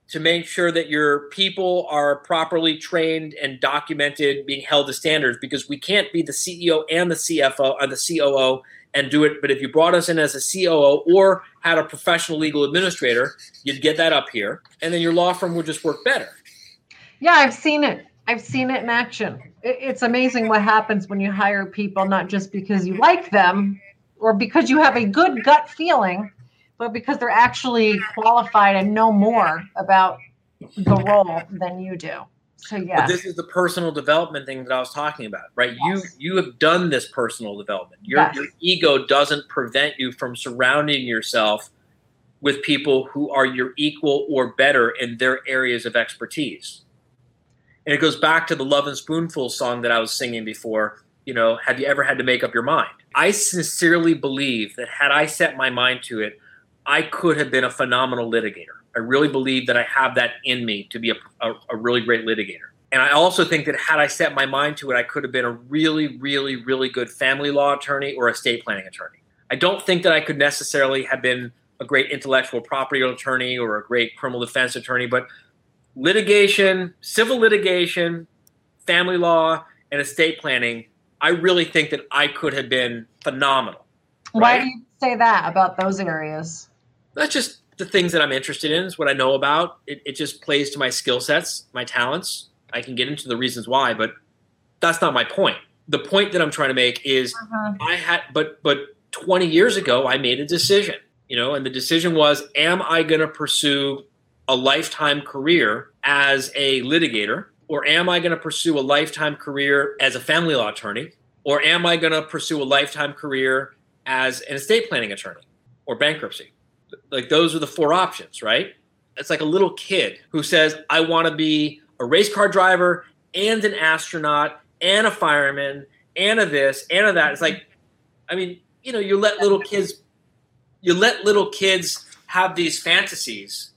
to make sure that your people are properly trained and documented, being held to standards, because we can't be the CEO and the CFO or the COO and do it. But if you brought us in as a COO or had a professional legal administrator, you'd get that up here, and then your law firm would just work better. Yeah, I've seen it. I've seen it in action. It's amazing what happens when you hire people, not just because you like them or because you have a good gut feeling, but because they're actually qualified and know more about the role than you do. So yeah. But this is the personal development thing that I was talking about, right? Yes. You you have done this personal development. Your yes. your ego doesn't prevent you from surrounding yourself with people who are your equal or better in their areas of expertise. And it goes back to the Lovin' Spoonful song that I was singing before. You know, have you ever had to make up your mind? I sincerely believe that had I set my mind to it, I could have been a phenomenal litigator. I really believe that I have that in me to be a, a, a really great litigator. And I also think that had I set my mind to it, I could have been a really, really, really good family law attorney or estate planning attorney. I don't think that I could necessarily have been a great intellectual property attorney or a great criminal defense attorney, but litigation, civil litigation, family law, and estate planning, I really think that I could have been phenomenal. Why do you say that about those areas? That's just the things that I'm interested in, is what I know about. It, it just plays to my skill sets, my talents. I can get into the reasons why, but that's not my point. The point that I'm trying to make is uh-huh. I had, but, but 20 years ago, I made a decision, you know, and the decision was, am I going to pursue a lifetime career as a litigator, or am I going to pursue a lifetime career as a family law attorney, or am I going to pursue a lifetime career as an estate planning attorney or bankruptcy? Like those are the four options, right? It's like a little kid who says, I want to be a race car driver and an astronaut and a fireman and a this and a that. It's like, I mean, you know, you let little kids, you let little kids have these fantasies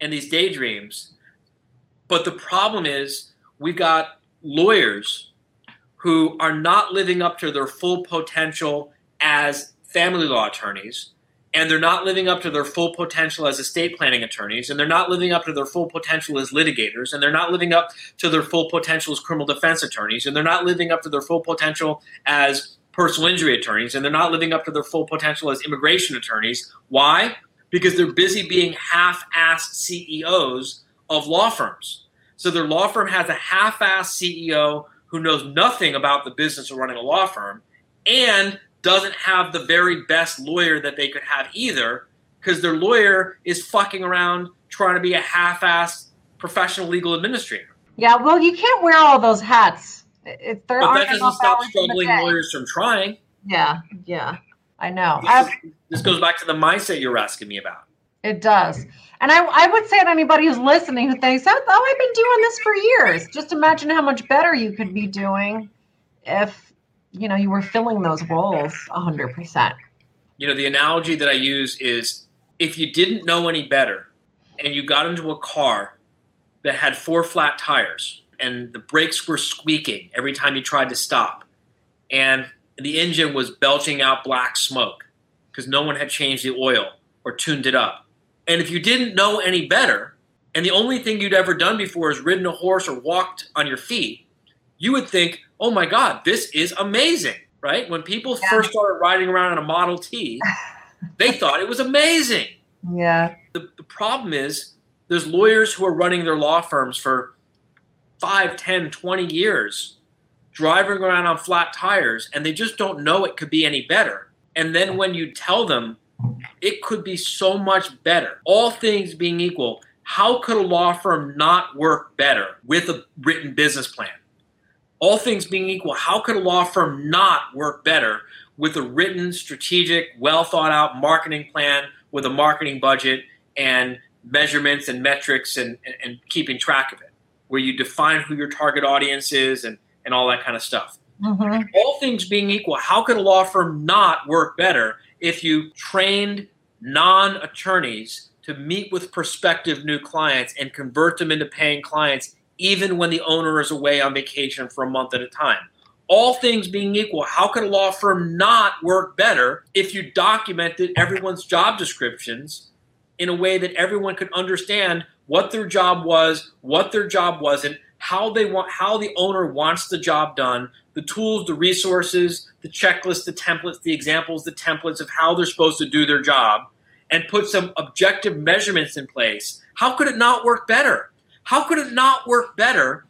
and these daydreams. But the problem is, we've got lawyers who are not living up to their full potential as family law attorneys, and they're not living up to their full potential as estate planning attorneys, and they're not living up to their full potential as litigators, and they're not living up to their full potential as criminal defense attorneys, and they're not living up to their full potential as personal injury attorneys, and they're not living up to their full potential as immigration attorneys. Why? because they're busy being half assed CEOs of law firms. So their law firm has a half assed CEO who knows nothing about the business of running a law firm and doesn't have the very best lawyer that they could have either because their lawyer is fucking around trying to be a half assed professional legal administrator. Yeah, well, you can't wear all those hats. It, but that doesn't stop struggling lawyers from trying. Yeah, yeah. I know. This, this, goes back to the mindset you're asking me about. It does. And I, I would say to anybody who's listening who thinks, oh, oh, I've been doing this for years, just imagine how much better you could be doing if, you know, you were filling those roles 100%. You know, the analogy that I use is if you didn't know any better and you got into a car that had four flat tires and the brakes were squeaking every time you tried to stop and the engine was belching out black smoke because no one had changed the oil or tuned it up. And if you didn't know any better, and the only thing you'd ever done before is ridden a horse or walked on your feet, you would think, oh my God, this is amazing, right? When people yeah. first started riding around in a Model T, (laughs) they thought it was amazing. Yeah. The, the problem is there's lawyers who are running their law firms for 5, 10, 20 years driving around on flat tires and they just don't know it could be any better. And then when you tell them it could be so much better, all things being equal, how could a law firm not work better with a written business plan? All things being equal, how could a law firm not work better with a written, strategic, well thought out marketing plan with a marketing budget and measurements and metrics and, and, and keeping track of it, where you define who your target audience is and and all that kind of stuff. Mm-hmm. All things being equal, how could a law firm not work better if you trained non attorneys to meet with prospective new clients and convert them into paying clients, even when the owner is away on vacation for a month at a time? All things being equal, how could a law firm not work better if you documented everyone's job descriptions in a way that everyone could understand what their job was, what their job wasn't, how they want how the owner wants the job done the tools the resources the checklist the templates the examples the templates of how they're supposed to do their job and put some objective measurements in place how could it not work better how could it not work better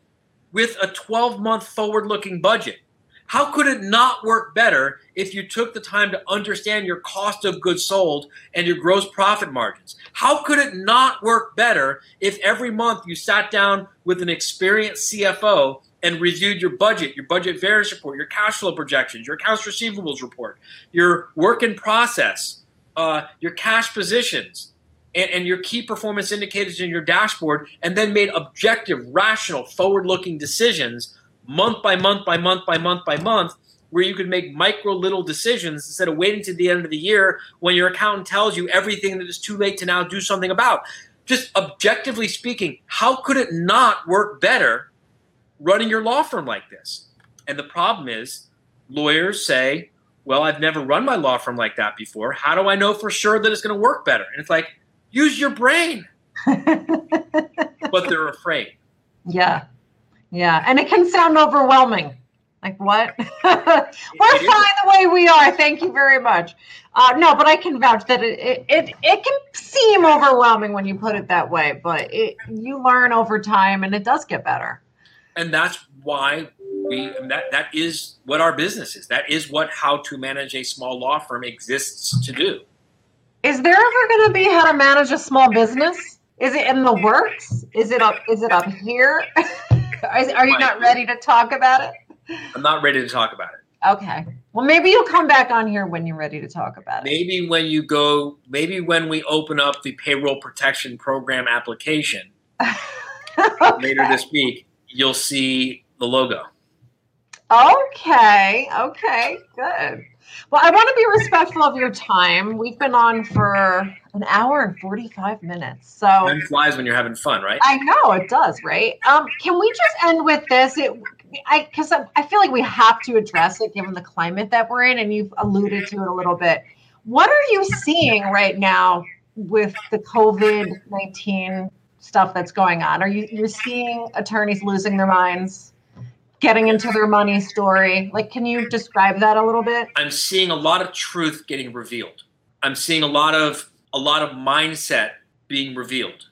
with a 12 month forward looking budget. How could it not work better if you took the time to understand your cost of goods sold and your gross profit margins? How could it not work better if every month you sat down with an experienced CFO and reviewed your budget, your budget variance report, your cash flow projections, your accounts receivables report, your work in process, uh, your cash positions, and, and your key performance indicators in your dashboard, and then made objective, rational, forward looking decisions month by month by month by month by month where you could make micro little decisions instead of waiting to the end of the year when your accountant tells you everything that is too late to now do something about. Just objectively speaking, how could it not work better running your law firm like this? And the problem is, lawyers say, Well, I've never run my law firm like that before. How do I know for sure that it's going to work better? And it's like, use your brain. (laughs) but they're afraid. Yeah. Yeah. And it can sound overwhelming. Like what? (laughs) We're fine the way we are. Thank you very much. Uh, no, but I can vouch that it, it, it it can seem overwhelming when you put it that way, but it, you learn over time, and it does get better. And that's why we that that is what our business is. That is what how to manage a small law firm exists to do. Is there ever going to be how to manage a small business? Is it in the works? Is it up? Is it up here? (laughs) Are you not ready to talk about it? I'm not ready to talk about it. Okay. Well, maybe you'll come back on here when you're ready to talk about it. Maybe when you go, maybe when we open up the payroll protection program application okay. (laughs) later this week, you'll see the logo. Okay. Okay. Good. Well, I want to be respectful of your time. We've been on for an hour and 45 minutes. So time flies when you're having fun, right? I know it does, right? Um, can we just end with this? It, I because I feel like we have to address it given the climate that we're in, and you've alluded to it a little bit. What are you seeing right now with the COVID 19 stuff that's going on? Are you you're seeing attorneys losing their minds? Getting into their money story. Like, can you describe that a little bit? I'm seeing a lot of truth getting revealed. I'm seeing a lot of a lot of mindset being revealed.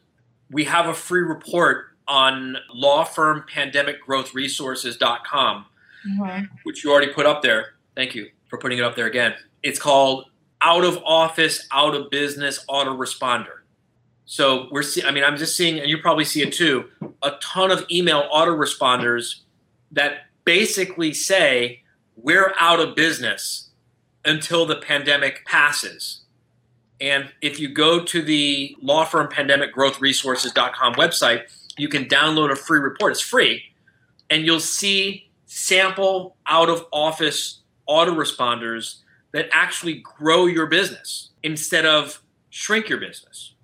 We have a free report on lawfirmpandemicgrowthresources.com, mm-hmm. which you already put up there. Thank you for putting it up there again. It's called Out of Office, Out of Business Autoresponder. So we're seeing, I mean, I'm just seeing, and you probably see it too, a ton of email autoresponders that basically say we're out of business until the pandemic passes. And if you go to the law firm pandemicgrowthresources.com website, you can download a free report. It's free. And you'll see sample out of office autoresponders that actually grow your business instead of shrink your business.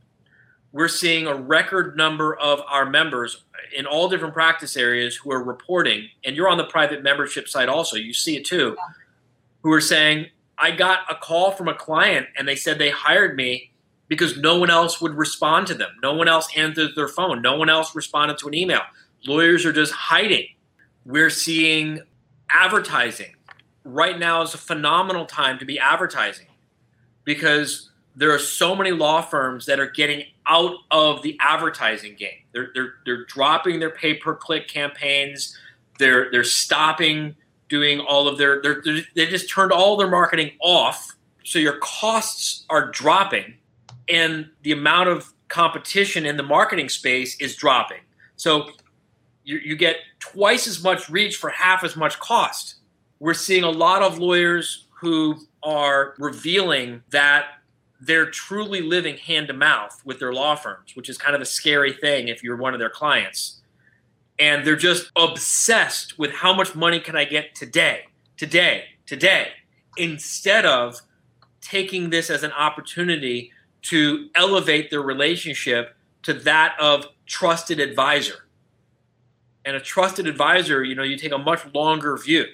We're seeing a record number of our members in all different practice areas who are reporting, and you're on the private membership site also, you see it too, who are saying, I got a call from a client and they said they hired me because no one else would respond to them. No one else answered their phone. No one else responded to an email. Lawyers are just hiding. We're seeing advertising. Right now is a phenomenal time to be advertising because there are so many law firms that are getting out of the advertising game. They're they're they're dropping their pay per click campaigns. They're they're stopping doing all of their they're, they're, they just turned all their marketing off. So your costs are dropping, and the amount of competition in the marketing space is dropping. So you, you get twice as much reach for half as much cost. We're seeing a lot of lawyers who are revealing that they're truly living hand to mouth with their law firms, which is kind of a scary thing if you're one of their clients. And they're just obsessed with how much money can I get today, today, today, instead of taking this as an opportunity to elevate their relationship to that of trusted advisor. And a trusted advisor, you know, you take a much longer view.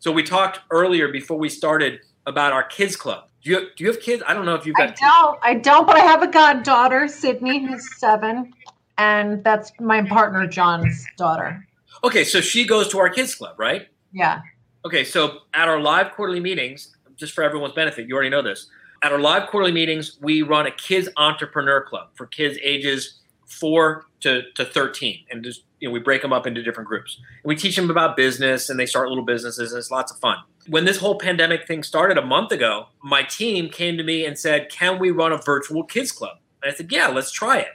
So we talked earlier before we started about our kids club do you do you have kids? I don't know if you've got. I don't. I don't, but I have a goddaughter, Sydney, who's seven, and that's my partner John's daughter. Okay, so she goes to our kids club, right? Yeah. Okay, so at our live quarterly meetings, just for everyone's benefit, you already know this. At our live quarterly meetings, we run a kids entrepreneur club for kids ages four to, to 13 and just you know we break them up into different groups and we teach them about business and they start little businesses and it's lots of fun when this whole pandemic thing started a month ago my team came to me and said can we run a virtual kids club? And i said yeah let's try it.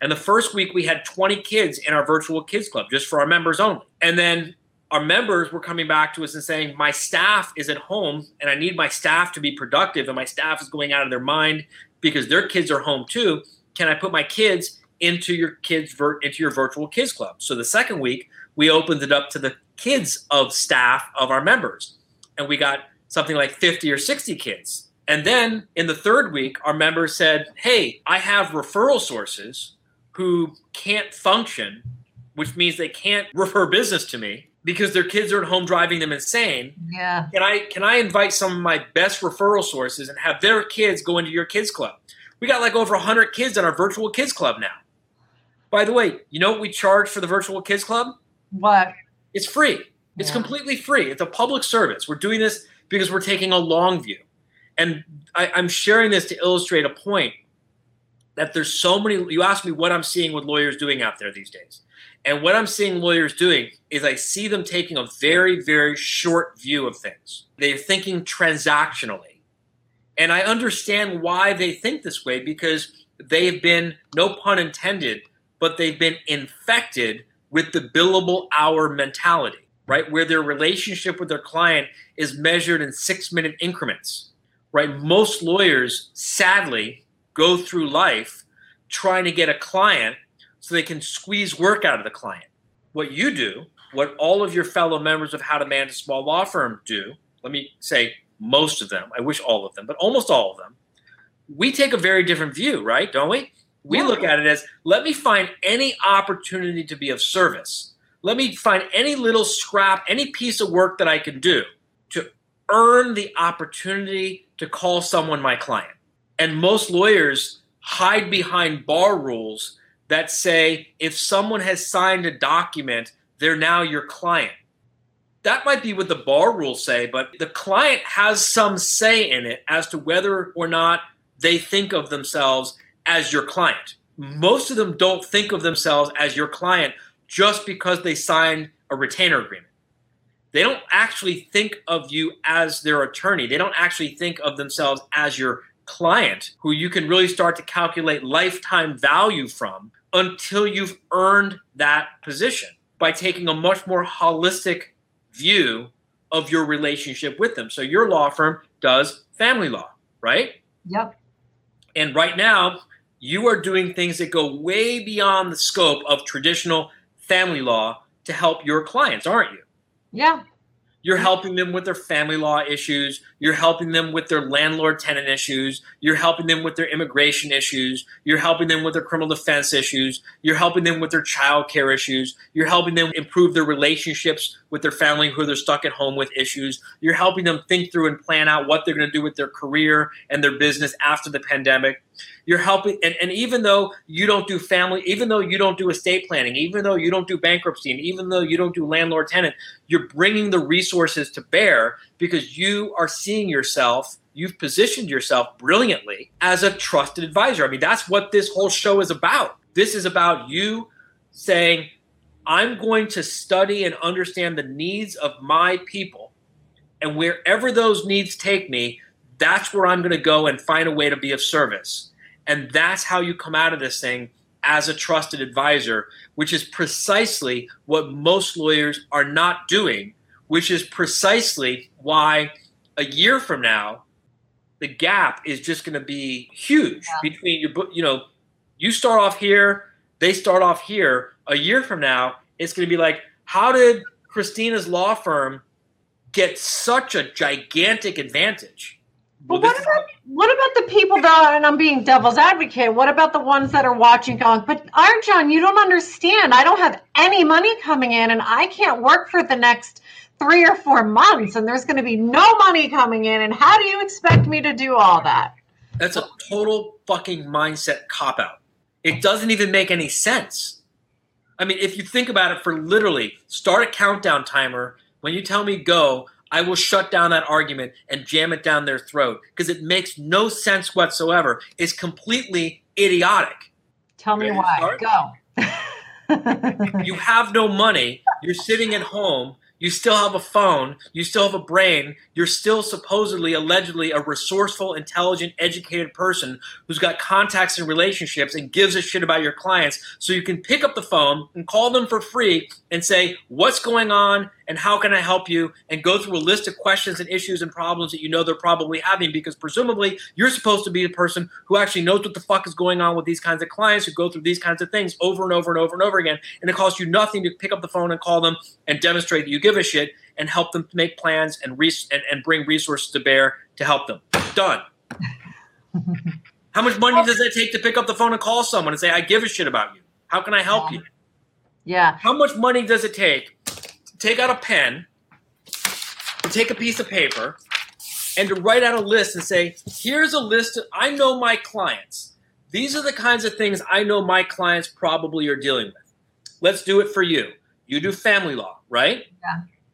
And the first week we had 20 kids in our virtual kids club just for our members only. And then our members were coming back to us and saying my staff is at home and i need my staff to be productive and my staff is going out of their mind because their kids are home too. Can i put my kids into your kids into your virtual kids club. So the second week we opened it up to the kids of staff of our members, and we got something like 50 or 60 kids. And then in the third week, our members said, "Hey, I have referral sources who can't function, which means they can't refer business to me." Because their kids are at home driving them insane. Yeah. Can I can I invite some of my best referral sources and have their kids go into your kids club? We got like over 100 kids in our virtual kids club now. By the way, you know what we charge for the virtual kids club? What? It's free. It's Yeah. completely free. It's a public service. We're doing this because we're taking a long view. And I, I'm sharing this to illustrate a point that there's so many. You asked me what I'm seeing with lawyers doing out there these days. And what I'm seeing lawyers doing is I see them taking a very, very short view of things. They're thinking transactionally. And I understand why they think this way because they've been, no pun intended, but they've been infected with the billable hour mentality, right? Where their relationship with their client is measured in six minute increments, right? Most lawyers, sadly, go through life trying to get a client so they can squeeze work out of the client. What you do, what all of your fellow members of How to Manage a Small Law Firm do, let me say most of them, I wish all of them, but almost all of them, we take a very different view, right? Don't we? We look at it as let me find any opportunity to be of service. Let me find any little scrap, any piece of work that I can do to earn the opportunity to call someone my client. And most lawyers hide behind bar rules that say if someone has signed a document, they're now your client. That might be what the bar rules say, but the client has some say in it as to whether or not they think of themselves as your client. Most of them don't think of themselves as your client just because they signed a retainer agreement. They don't actually think of you as their attorney. They don't actually think of themselves as your client who you can really start to calculate lifetime value from until you've earned that position by taking a much more holistic view of your relationship with them. So your law firm does family law, right? Yep. And right now, you are doing things that go way beyond the scope of traditional family law to help your clients, aren't you? Yeah. You're helping them with their family law issues. You're helping them with their landlord tenant issues. You're helping them with their immigration issues. You're helping them with their criminal defense issues. You're helping them with their child care issues. You're helping them improve their relationships with their family who they're stuck at home with issues. You're helping them think through and plan out what they're going to do with their career and their business after the pandemic. You're helping, and, and even though you don't do family, even though you don't do estate planning, even though you don't do bankruptcy, and even though you don't do landlord tenant, you're bringing the resources to bear because you are seeing yourself, you've positioned yourself brilliantly as a trusted advisor. I mean, that's what this whole show is about. This is about you saying, I'm going to study and understand the needs of my people. And wherever those needs take me, that's where I'm going to go and find a way to be of service. And that's how you come out of this thing as a trusted advisor, which is precisely what most lawyers are not doing, which is precisely why a year from now, the gap is just going to be huge Yeah. between your book. You know, you start off here, they start off here. A year from now, it's going to be like, how did Christina's law firm get such a gigantic advantage? But Well, what about what about the people though? And I'm being devil's advocate. What about the ones that are watching, going, "But RJon, you don't understand. I don't have any money coming in, and I can't work for the next three or four months, and there's going to be no money coming in. And how do you expect me to do all that?" That's a total fucking mindset cop out. It doesn't even make any sense. I mean, if you think about it for literally start a countdown timer, when you tell me go, I will shut down that argument and jam it down their throat because it makes no sense whatsoever. It's completely idiotic. Tell me why. start? Go. (laughs) you have no money. You're sitting at home. You still have a phone. You still have a brain. You're still supposedly, allegedly, a resourceful, intelligent, educated person who's got contacts and relationships and gives a shit about your clients. So you can pick up the phone and call them for free and say, What's going on and how can I help you? And go through a list of questions and issues and problems that you know they're probably having because presumably you're supposed to be the person who actually knows what the fuck is going on with these kinds of clients who go through these kinds of things over and over and over and over again. And it costs you nothing to pick up the phone and call them and demonstrate that you give a shit and help them make plans and, res- and, and bring resources to bear to help them. Done. (laughs) How much money does it take to pick up the phone and call someone and say, I give a shit about you? How can I help you? yeah. How much money does it take take out a pen, to take a piece of paper, and to write out a list and say, here's a list. Of, I know my clients. These are the kinds of things I know my clients probably are dealing with. Let's do it for you. You do family law, right?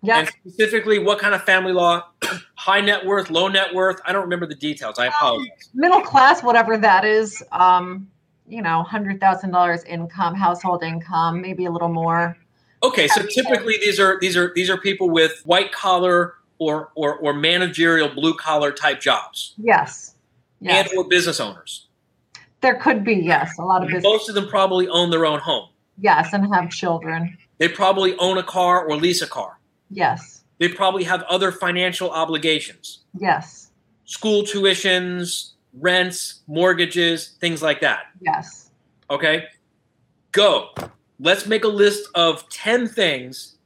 Yeah. And specifically, what kind of family law? (clears throat) High net worth, low net worth? I don't remember the details. I apologize. Middle class, whatever that is. Um, you know, hundred thousand dollars income, household income, maybe a little more. Okay, so typically these are these are these are people with white collar or or, or managerial blue collar type jobs Yes. Yes. and or business owners. there could be, yes, a lot of business. Most of them probably own their own home. Yes, and have children. They probably own a car or lease a car. Yes. They probably have other financial obligations, Yes. school tuitions, rents, mortgages, things like that. Yes. Okay? Go. Let's make a list of 10 things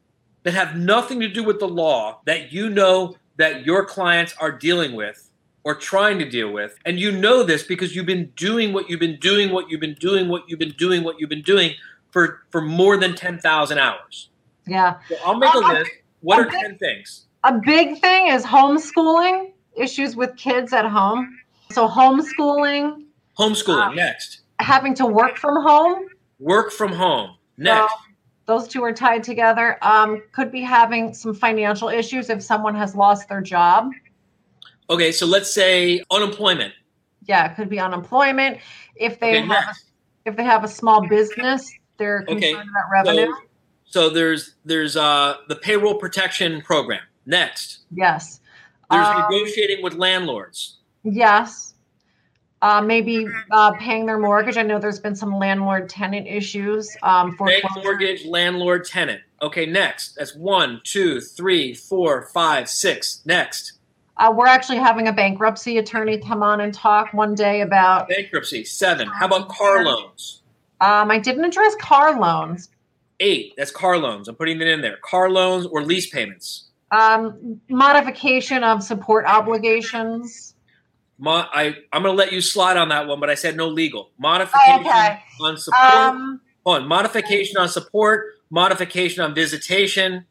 that have nothing to do with the law that you know that your clients are dealing with or trying to deal with. And you know this because you've been doing what you've been doing, what you've been doing, what you've been doing, what you've been doing for, for more than 10,000 hours. Yeah. So I'll make a Uh, list. What are okay. 10 things? A big thing is homeschooling, issues with kids at home. So homeschooling, Homeschooling, Uh, next. having to work from home. Work from home, next. So those two are tied together. Um, could be having some financial issues if someone has lost their job. Okay, so let's say unemployment. Yeah, it could be unemployment. If they Okay, have next. if they have a small business, they're concerned Okay, about revenue. So, so there's there's uh, the payroll protection program. Next, yes. there's Um, negotiating with landlords. Yes. Uh, maybe uh, paying their mortgage. I know there's been some landlord tenant issues. Um, for Bank mortgage, landlord, tenant. Okay, next. That's one, two, three, four, five, six. Next, Uh, we're actually having a bankruptcy attorney come on and talk one day about. bankruptcy. Seven. How about car loans? Um, I didn't address car loans. Eight. That's car loans. I'm putting it in there. Car loans or lease payments. Um, modification of support obligations. Mo- I I'm gonna let you slide on that one, but I said no legal modification okay. on support. Um, Hold on, modification on support, modification on visitation.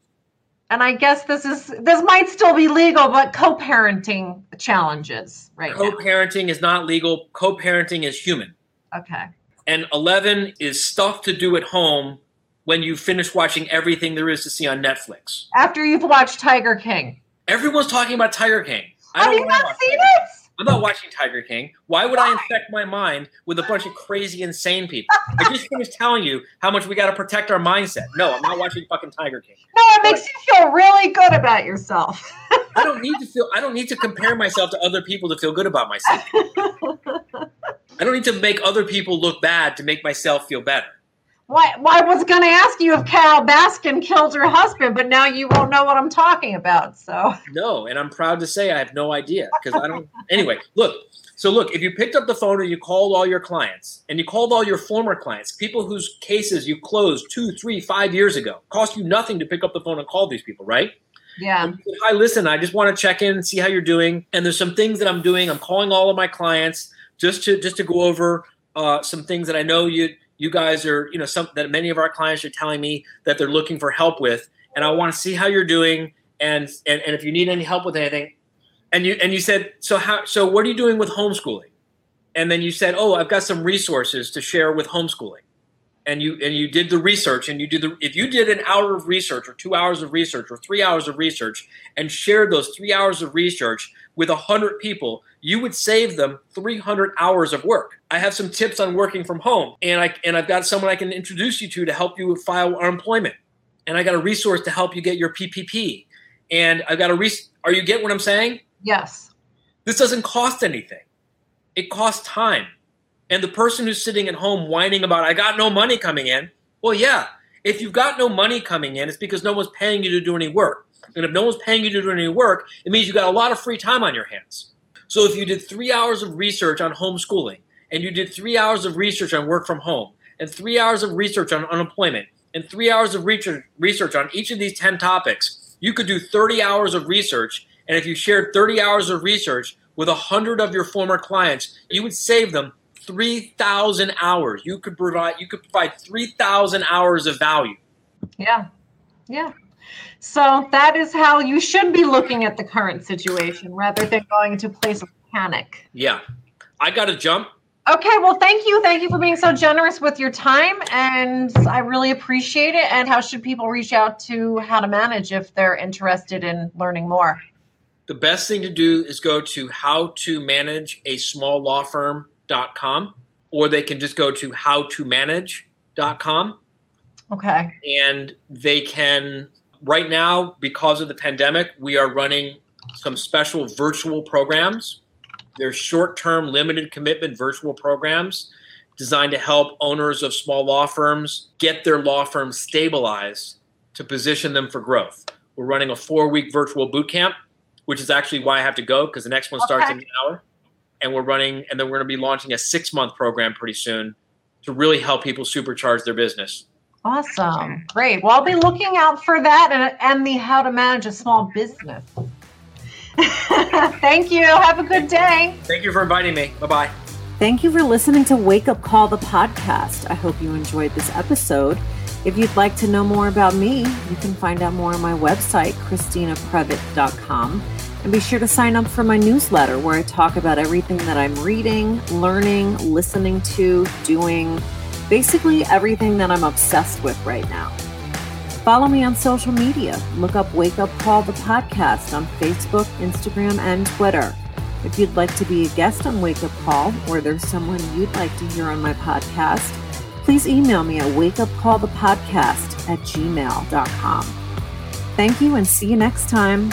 and I guess this is this might still be legal, but co-parenting challenges right. Co-parenting is not legal. Co-parenting is human. Okay. And 11 is stuff to do at home when you finish watching everything there is to see on Netflix. After you've watched Tiger King, Everyone's talking about Tiger King. I have you not seen it? I'm not (laughs) watching Tiger King. Why would I infect my mind with a bunch of crazy, insane people? I just (laughs) finished telling you how much we got to protect our mindset. No, I'm not watching fucking Tiger King. No, it makes you feel really good about yourself. I don't need to feel. I don't need to compare myself to other people to feel good about myself. (laughs) I don't need to make other people look bad to make myself feel better. Why? Why I was going to ask you if Carole Baskin killed her husband, but now you won't know what I'm talking about. So No, and I'm proud to say I have no idea because I don't. Anyway, look. So look, if you picked up the phone and you called all your clients and you called all your former clients, people whose cases you closed two, three, five years ago, cost you nothing to pick up the phone and call these people, right? yeah, And said, Hi, listen, I just want to check in and see how you're doing. And there's some things that I'm doing. I'm calling all of my clients just to just to go over uh, some things that I know you you guys are, you know, some that many of our clients are telling me that they're looking for help with. And I want to see how you're doing and and, and if you need any help with anything. And you and you said, so how so what are you doing with homeschooling? And then you said, Oh, I've got some resources to share with homeschooling. and you and you did the research and you do the if you did an hour of research or two hours of research or three hours of research and shared those three hours of research with a hundred people you would save them 300 hours of work. I have some tips on working from home and i and i've got someone i can introduce you to to help you file unemployment. And i got a resource to help you get your ppp and i've got a res- are you get what i'm saying? Yes. this doesn't cost anything. It costs time. And the person who's sitting at home whining about, I got no money coming in, well, yeah, if you've got no money coming in, it's because no one's paying you to do any work. And if no one's paying you to do any work, it means you've got a lot of free time on your hands. So if you did three hours of research on homeschooling, and you did three hours of research on work from home, and three hours of research on unemployment, and three hours of research, research on each of these 10 topics, you could do 30 hours of research. And if you shared 30 hours of research with 100 of your former clients, you would save them 3,000 hours. You could provide you could provide 3,000 hours of value. Yeah. Yeah. So that is how you should be looking at the current situation rather than going into a place of panic. Yeah. I got to jump. Okay, well, thank you. Thank you for being so generous with your time. And I really appreciate it. And how should people reach out to how to manage if they're interested in learning more? The best thing to do is go to how to manage a small law firm.com or they can just go to how to manage.com Okay. and they can right now because of the pandemic we are running some special virtual programs. They're short-term limited commitment virtual programs designed to help owners of small law firms get their law firm stabilized to position them for growth. We're running a four-week virtual boot camp which is actually why i have to go because the next one starts in an hour. And we're running and then we're going to be launching a six-month program pretty soon to really help people supercharge their business Awesome. Great. Well, I'll be looking out for that and, and the how to manage a small business. (laughs) Thank you. Have a good day. Thank you for inviting me. Bye bye. Thank you for listening to Wake Up Call the podcast. I hope you enjoyed this episode. If you'd like to know more about me, you can find out more on my website, ChristinaPrevite.com. And be sure to sign up for my newsletter where I talk about everything that I'm reading, learning, listening to, doing, basically everything that I'm obsessed with right now. Follow me on social media. Look up Wake Up Call the podcast on Facebook, Instagram, and Twitter. If you'd like to be a guest on Wake Up Call or there's someone you'd like to hear on my podcast, please email me at wakeupcallthepodcast at gmail.com. Thank you and see you next time.